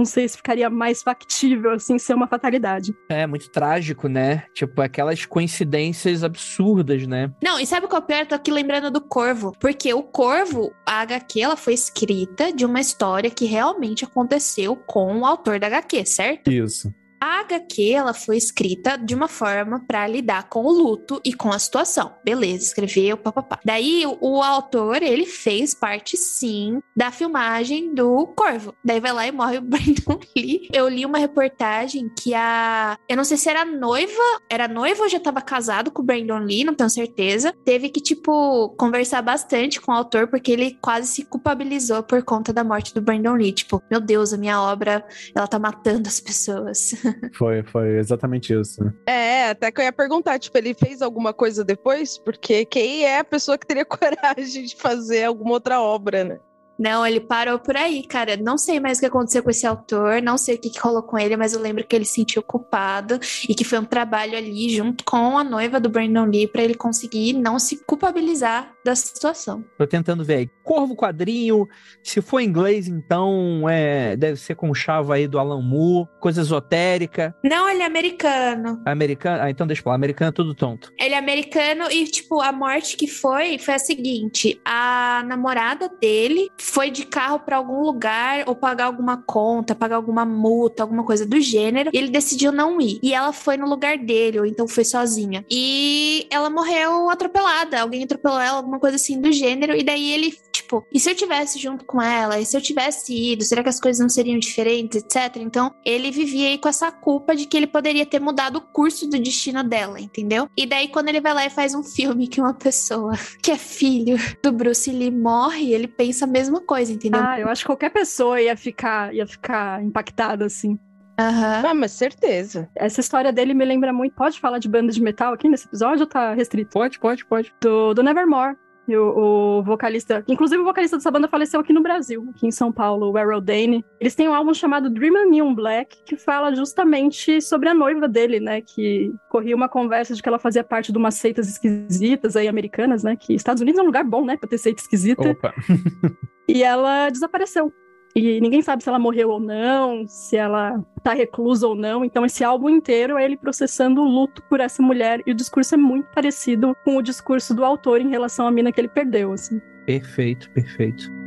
não sei se ficaria mais factível, assim, ser uma fatalidade. É muito trágico, né? Tipo, aquelas coincidências absurdas, né? Não, e sabe o que eu pior? Tô aqui lembrando do Corvo. Porque o Corvo, a HQ, ela foi escrita de uma história que realmente aconteceu com o autor da HQ, certo? Isso. A HQ, ela foi escrita de uma forma pra lidar com o luto e com a situação. Beleza, escreveu, papapá. Daí, o, autor, ele fez parte, sim, da filmagem do Corvo. Daí vai lá e morre o Brandon Lee. Eu li uma reportagem que a... Eu não sei se era noiva, era noiva ou já tava casado com o Brandon Lee, não tenho certeza. Teve que, tipo, conversar bastante com o autor, porque ele quase se culpabilizou por conta da morte do Brandon Lee. Tipo, meu Deus, a minha obra, ela tá matando as pessoas. Foi, foi exatamente isso. né? É, até que eu ia perguntar, tipo, ele fez alguma coisa depois? Porque quem é a pessoa que teria coragem de fazer alguma outra obra, né? Não, ele parou por aí, cara. Não sei mais o que aconteceu com esse autor, não sei o que, que rolou com ele, mas eu lembro que ele se sentiu culpado e que foi um trabalho ali junto com a noiva do Brandon Lee pra ele conseguir não se culpabilizar da situação. Tô tentando ver aí. Corvo quadrinho, se for inglês, então é, deve ser com chave aí do Alan Moore, coisa esotérica. Não, ele é americano. Americano, ah, então deixa eu falar, americano é tudo tonto. Ele é americano e, tipo, a morte que foi foi a seguinte: a namorada dele foi de carro pra algum lugar ou pagar alguma conta, pagar alguma multa, alguma coisa do gênero, e ele decidiu não ir. E ela foi no lugar dele, ou então foi sozinha. E ela morreu atropelada. Alguém atropelou ela, alguma coisa assim do gênero. E daí ele, tipo, e se eu tivesse junto com ela? E se eu tivesse ido? Será que as coisas não seriam diferentes, etc? Então ele vivia aí com essa culpa de que ele poderia ter mudado o curso do destino dela, entendeu? E daí quando ele vai lá e faz um filme que uma pessoa que é filho do Bruce Lee morre, ele pensa a mesma coisa, entendeu? Ah, eu acho que qualquer pessoa ia ficar, ia ficar impactada, assim. Aham. Ah, mas certeza. Essa história dele me lembra muito. Pode falar de banda de metal aqui nesse episódio ou tá restrito? Pode, pode, pode. Do, do Nevermore. E O, o vocalista, inclusive o vocalista dessa banda faleceu aqui no Brasil, aqui em São Paulo, o Errol Dane. Eles têm um álbum chamado Dream and Neon Black, que fala justamente sobre a noiva dele, né? Que corria uma conversa de que ela fazia parte de umas seitas esquisitas aí, americanas, né? Que Estados Unidos é um lugar bom, né? Pra ter seita esquisita. Opa. E ela desapareceu. E ninguém sabe se ela morreu ou não, se ela tá reclusa ou não. Então, esse álbum inteiro é ele processando o luto por essa mulher. E o discurso é muito parecido com o discurso do autor em relação à mina que ele perdeu, assim. Perfeito, perfeito.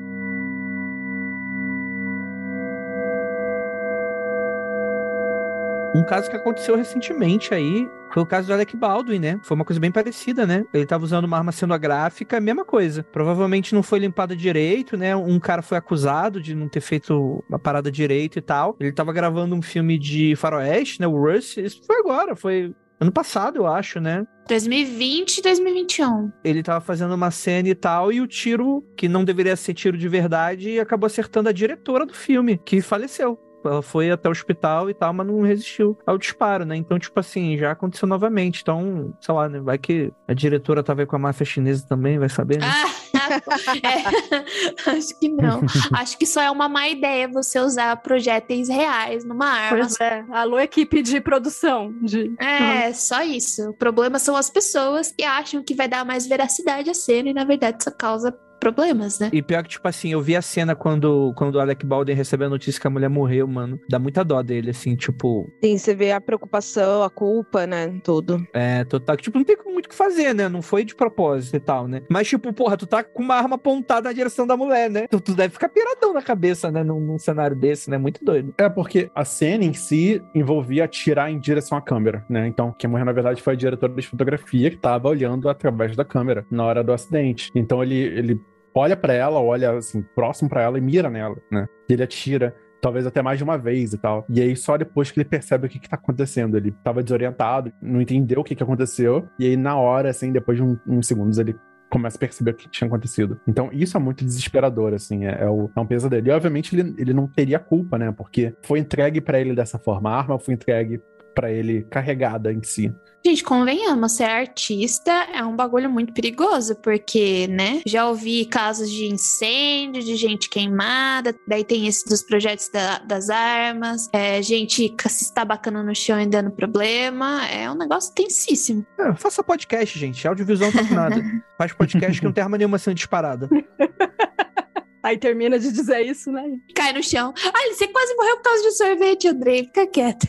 Um caso que aconteceu recentemente aí foi o caso do Alec Baldwin, né? Foi uma coisa bem parecida, né? Ele tava usando uma arma cenográfica, mesma coisa. Provavelmente não foi limpada direito, né? Um cara foi acusado de não ter feito uma parada direito e tal. Ele tava gravando um filme de faroeste, né? O Rush. Isso foi agora, foi ano passado, eu acho, né? 2020 e 2021. Ele tava fazendo uma cena e tal, e o tiro, que não deveria ser tiro de verdade, acabou acertando a diretora do filme, que faleceu. Ela foi até o hospital e tal, mas não resistiu ao disparo, né? Então, tipo assim, já aconteceu novamente. Então, sei lá, né? Vai que a diretora tava aí com a máfia chinesa também, vai saber, né? É, acho que não. Acho que só é uma má ideia você usar projéteis reais numa arma. Pois é. Alô, equipe de produção. De... É, só isso. O problema são as pessoas que acham que vai dar mais veracidade à cena e, na verdade, isso causa problemas, né? E pior que, tipo assim, eu vi a cena quando, quando o Alec Baldwin recebeu a notícia que a mulher morreu, mano. Dá muita dó dele, assim, tipo, Sim, você vê a preocupação, a culpa, né? Tudo. é, total. Tipo, não tem muito o que fazer, né? Não foi de propósito e tal, né? Mas, tipo, porra, tu tá com uma arma apontada na direção da mulher, né? Tu, tu deve ficar piradão na cabeça, né? Num, num cenário desse, né? Muito doido. É porque a cena em si envolvia atirar em direção à câmera, né? Então, quem morreu, na verdade, foi a diretora de fotografia que tava olhando através da câmera na hora do acidente. Então, ele, ele olha pra ela, olha assim, próximo pra ela e mira nela, né? Ele atira. Talvez até mais de uma vez e tal. E aí, só depois que ele percebe o que, que tá acontecendo. Ele tava desorientado, não entendeu o que, que aconteceu. E aí, na hora, assim, depois de um- uns segundos, ele começa a perceber o que tinha acontecido. Então, isso é muito desesperador, assim, é, é o, é um pesadelo. E, obviamente, ele, ele não teria culpa, né? Porque foi entregue pra ele dessa forma. A arma foi entregue pra ele carregada em si. Gente, convenhamos, ser artista é um bagulho muito perigoso, porque, né? Já ouvi casos de incêndio, de gente queimada, daí tem esse dos projetos da- das armas, é, gente se estabacando no chão e dando problema. É um negócio tensíssimo. É, faça podcast, gente. Audiovisual não tá nada. Faz podcast que não tem arma nenhuma sendo disparada. Aí termina de dizer isso, né? Cai no chão. Ai, você quase morreu por causa de sorvete, Andrei. Fica quieto.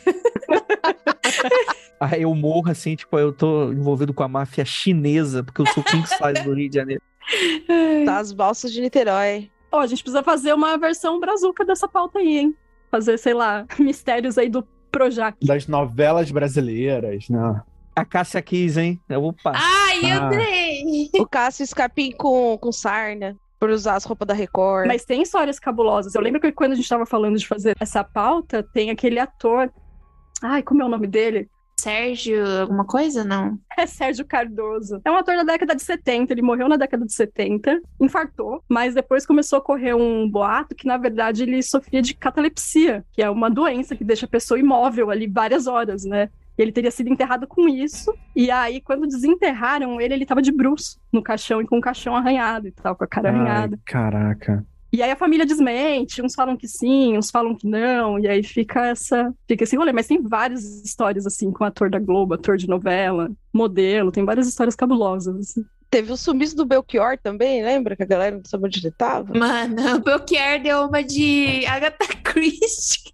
Aí eu morro assim, tipo, eu tô envolvido com a máfia chinesa, porque eu sou king size do Rio de Janeiro. Tá as balsas de Niterói. Ó, a gente precisa fazer uma versão brazuca dessa pauta aí, hein? Fazer, sei lá, mistérios aí do Projac. Das novelas brasileiras, né? A Cássia quis, hein? Opa. Ai, Ah. Andrei! O Cássio Escapim com, com sarna, por usar as roupas da Record. Mas tem histórias cabulosas. Eu lembro que quando a gente tava falando de fazer essa pauta, tem aquele ator. Ai, como é o nome dele? Sérgio, alguma coisa? Não. É Sérgio Cardoso. É um ator da década de 70. Ele morreu na década de 70, infartou, mas depois começou a correr um boato que, na verdade, ele sofria de catalepsia, que é uma doença que deixa a pessoa imóvel ali várias horas, né? Ele teria sido enterrado com isso. E aí, quando desenterraram ele, ele tava de bruço no caixão e com o caixão arranhado e tal, com a cara arranhada. Ai, caraca. E aí a família desmente, uns falam que sim, uns falam que não, e aí fica essa, fica esse rolê, mas tem várias histórias assim com ator da Globo, ator de novela, modelo, tem várias histórias cabulosas assim. Teve o sumiço do Belchior também, lembra? Que a galera não sabia onde ele tava. Mano, o Belchior deu uma de Agatha Christie.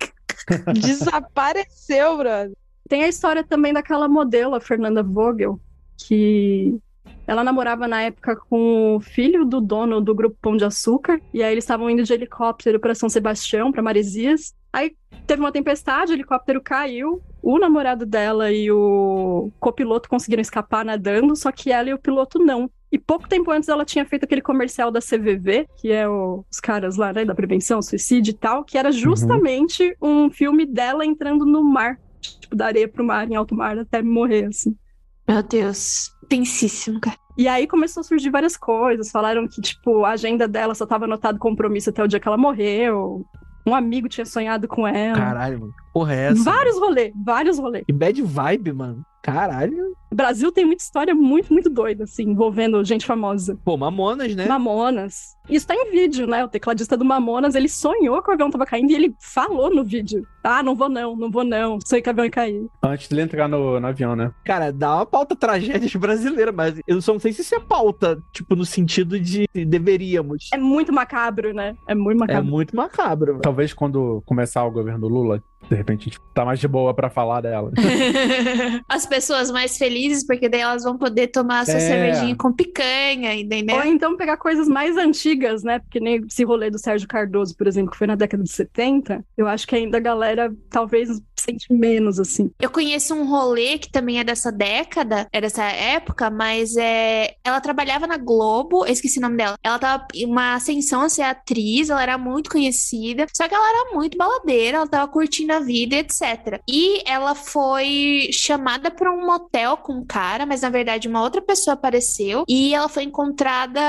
Desapareceu, brother. Tem a história também daquela modelo, a Fernanda Vogel, que ela namorava na época com o filho do dono do grupo Pão de Açúcar, e aí eles estavam indo de helicóptero para São Sebastião, para Maresias. Aí teve uma tempestade, o helicóptero caiu, o namorado dela e o copiloto conseguiram escapar nadando, só que ela e o piloto não. E pouco tempo antes ela tinha feito aquele comercial da CVV, que é o- os caras lá, né, da prevenção, suicídio e tal, que era justamente um filme dela entrando no mar, tipo, da areia pro mar, em alto mar, até morrer, assim. Meu Deus, tensíssimo, cara. E aí começou a surgir várias coisas. Falaram que, tipo, a agenda dela só tava anotado compromisso até o dia que ela morreu. Um amigo tinha sonhado com ela. Caralho, mano. que Porra, é essa? vários rolês, vários rolês. Que bad vibe, mano. Caralho. O Brasil tem muita história muito, muito doida, assim, envolvendo gente famosa. Pô, Mamonas, né? Mamonas. Isso tá em vídeo, né? O tecladista do Mamonas, ele sonhou que o avião tava caindo e ele falou no vídeo. Ah, não vou não, não vou não. Sonhei que o avião ia cair. Antes dele entrar no, no avião, né? Cara, dá uma pauta tragédias brasileira, mas eu só não sei se isso é pauta, tipo, no sentido de deveríamos. É muito macabro, né? É muito É macabro. muito macabro. mano. Talvez quando começar o governo Lula, de repente a gente tá mais de boa pra falar dela. As pessoas mais felizes, porque daí elas vão poder tomar a sua É. cervejinha com picanha, entendeu? Ou então pegar coisas mais antigas, né? Porque nem esse rolê do Sérgio Cardoso, por exemplo, que foi na década de 70, eu acho que ainda a galera talvez sente menos, assim. Eu conheço um rolê que também é dessa década, é dessa época, mas é. Ela trabalhava na Globo, eu esqueci o nome dela. Ela tava em uma ascensão a ser atriz, ela era muito conhecida, só que ela era muito baladeira, ela tava curtindo a vida, etc. E ela foi chamada pra um motel com um cara, mas na verdade uma outra pessoa apareceu e ela foi encontrada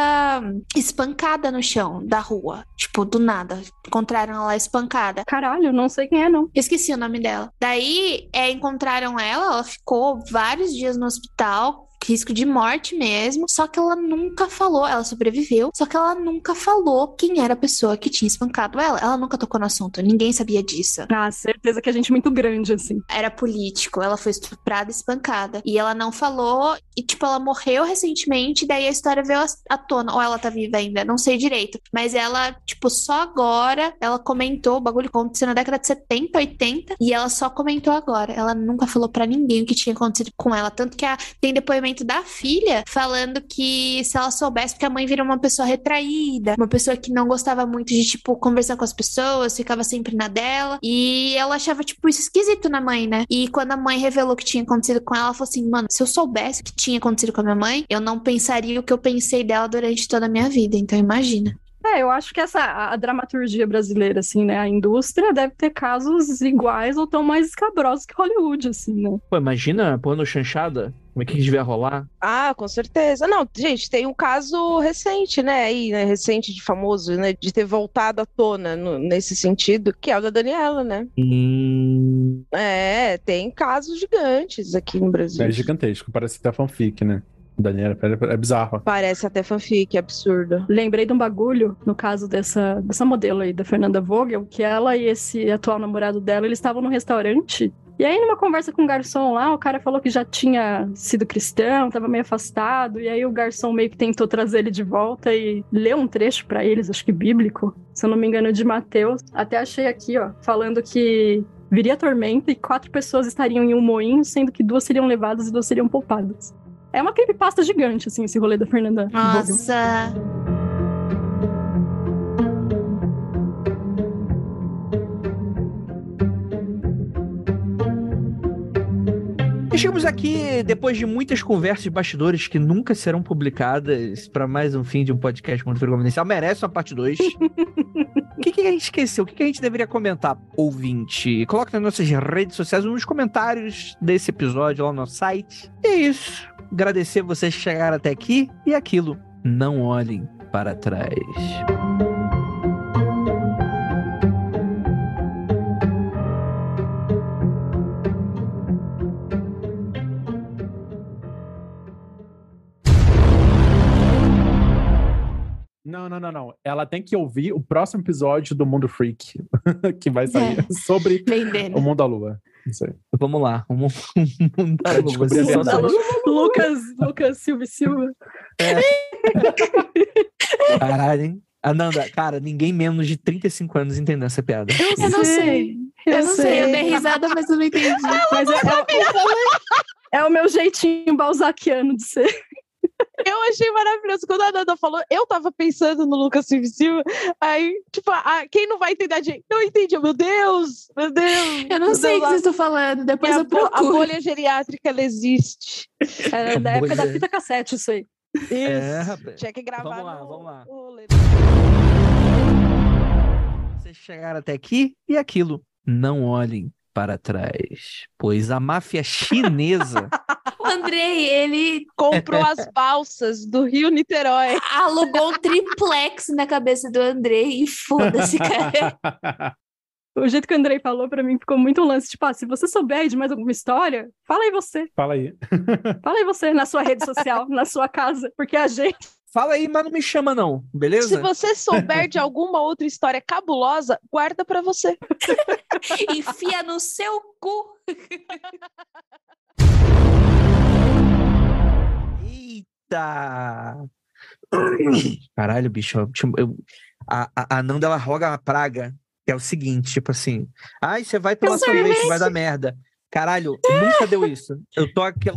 espancada no chão da rua. Tipo, do nada. Encontraram ela espancada. Caralho, não sei quem é, não. Esqueci o nome dela. Daí, é, encontraram ela, ela ficou vários dias no hospital, risco de morte mesmo, só que ela nunca falou, ela sobreviveu, só que ela nunca falou quem era a pessoa que tinha espancado ela. Ela nunca tocou no assunto, ninguém sabia disso. Ah, certeza que a gente é muito grande, assim. Era político, ela foi estuprada e espancada. E ela não falou, e tipo, ela morreu recentemente, daí a história veio à- tona. Ou ela tá viva ainda, não sei direito. Mas ela, tipo, só agora, ela comentou, o bagulho aconteceu na década de 70, 80, e ela só comentou agora. Ela nunca falou pra ninguém o que tinha acontecido com ela. Tanto que a- tem depoimento da filha falando que se ela soubesse, porque a mãe virou uma pessoa retraída, uma pessoa que não gostava muito de, tipo, conversar com as pessoas, ficava sempre na dela. E ela achava, tipo, isso esquisito na mãe, né? E quando a mãe revelou o que tinha acontecido com ela, ela falou assim: mano, se eu soubesse o que tinha acontecido com a minha mãe, eu não pensaria o que eu pensei dela durante toda a minha vida. Então imagina. É, eu acho que essa a, a dramaturgia brasileira, assim, né? A indústria deve ter casos iguais ou tão mais escabrosos que Hollywood, assim, né? Pô, imagina pôr no chanchada. Como é que devia rolar? Ah, com certeza. Não, gente, tem um caso recente, né, aí, né, recente de famoso, né, de ter voltado à tona no- nesse sentido, que é o da Daniela, né? Hum, É, tem casos gigantes aqui no Brasil. É gigantesco, parece até fanfic, né? Daniela, é, é bizarro. Parece até fanfic, absurdo. Lembrei de um bagulho, no caso dessa, dessa modelo aí, da Fernanda Vogel, que ela e esse atual namorado dela, eles estavam no restaurante. E aí, numa conversa com o garçom lá, o cara falou que já tinha sido cristão, tava meio afastado. E aí, o garçom meio que tentou trazer ele de volta e leu um trecho pra eles, acho que bíblico, se eu não me engano, de Mateus. Até achei aqui, ó, falando que viria tormenta e quatro pessoas estariam em um moinho, sendo que duas seriam levadas e duas seriam poupadas. É uma creepypasta gigante, assim, esse rolê da Fernanda Vogel. Nossa. chegamos aqui depois de muitas conversas de bastidores que nunca serão publicadas para mais um fim de um podcast Mundo Frio Confidencial. Merece uma parte 2. O que, que a gente esqueceu? O que, que a gente deveria comentar, ouvinte? Coloca nas nossas redes sociais, nos comentários desse episódio lá no nosso site. E é isso. Agradecer vocês que chegaram até aqui e aquilo. Não olhem para trás. Não, não, não, não. Ela tem que ouvir o próximo episódio do Mundo Freak, que vai sair sobre Vendendo. o Mundo da Lua. Isso aí. Vamos lá. Vamos, vamos Cara, descobri a Vocês são verdade. Lucas, Lucas Silva e Silva. Caralho, hein? Ananda, cara, ninguém menos de 35 anos entendeu essa piada. Eu não sei. Eu não sei. Eu dei risada, mas eu não entendi. Mas é, é, é o meu jeitinho balzaquiano de ser. Eu achei maravilhoso. Quando a Nanda falou, eu tava pensando no Lucas Silva Silva. Aí, tipo, ah, quem não vai entender a gente? Não entendi. Meu Deus, meu Deus. Eu não sei o que vocês estão falando. Depois a, eu bo- a procuro. bolha geriátrica, ela existe. É da época da fita cassete, isso aí. Isso. É, rapaz. Tinha que gravar Vamos lá, no- vamos lá. Vocês chegaram até aqui e aquilo. Não olhem para trás, pois a máfia chinesa O Andrei, ele Comprou as balsas do Rio Niterói. alugou um triplex na cabeça do Andrei e foda-se, cara. O jeito que o Andrei falou pra mim ficou muito um lance. Tipo, ah, se você souber de mais alguma história, fala aí você. Fala aí. Fala aí você na sua rede social, na sua casa. Porque a gente. Fala aí, mas não me chama não, Se beleza? você souber de alguma outra história cabulosa, guarda pra você. Enfia no seu cu. Eita! Caralho, bicho. eu- eu- a, a, Nanda, ela roga uma praga, que é o seguinte, tipo assim, ai, você vai tomar Eu sorvete, sorvete. vai dar merda. Caralho, nunca deu isso. Eu tô aqui...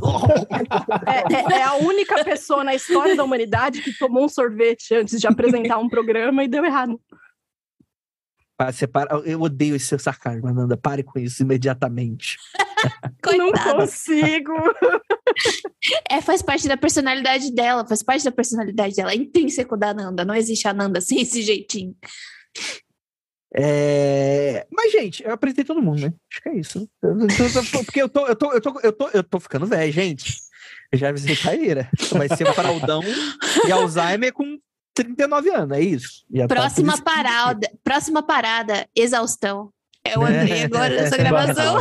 É, é- é a única pessoa na história da humanidade que tomou um sorvete antes de apresentar um programa e deu errado. Para. Eu odeio esse seu sarcasmo, Ananda. Pare com isso imediatamente. Não Coitada. consigo. É, faz parte da personalidade dela, faz parte da personalidade dela. É intrínseco da Nanda. Não existe a Nanda sem esse jeitinho. É... Mas, gente, eu apresentei todo mundo, né? Acho que é isso. Porque eu tô, eu tô, eu tô, eu tô, eu tô ficando velho, gente. Eu já avisei Caíra. Vai ser fraldão e Alzheimer com 39 anos, é isso. Já tá Próxima isso. parada, próxima parada, exaustão. É o É. Andrei agora nessa gravação.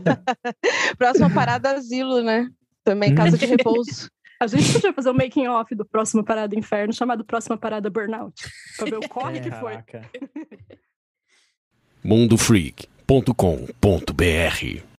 Próxima parada, asilo, né? Também casa de repouso. A gente podia fazer o making off do próximo Parada Inferno, chamado Próxima Parada Burnout. Pra ver o corre que foi. Mundofreak.com.br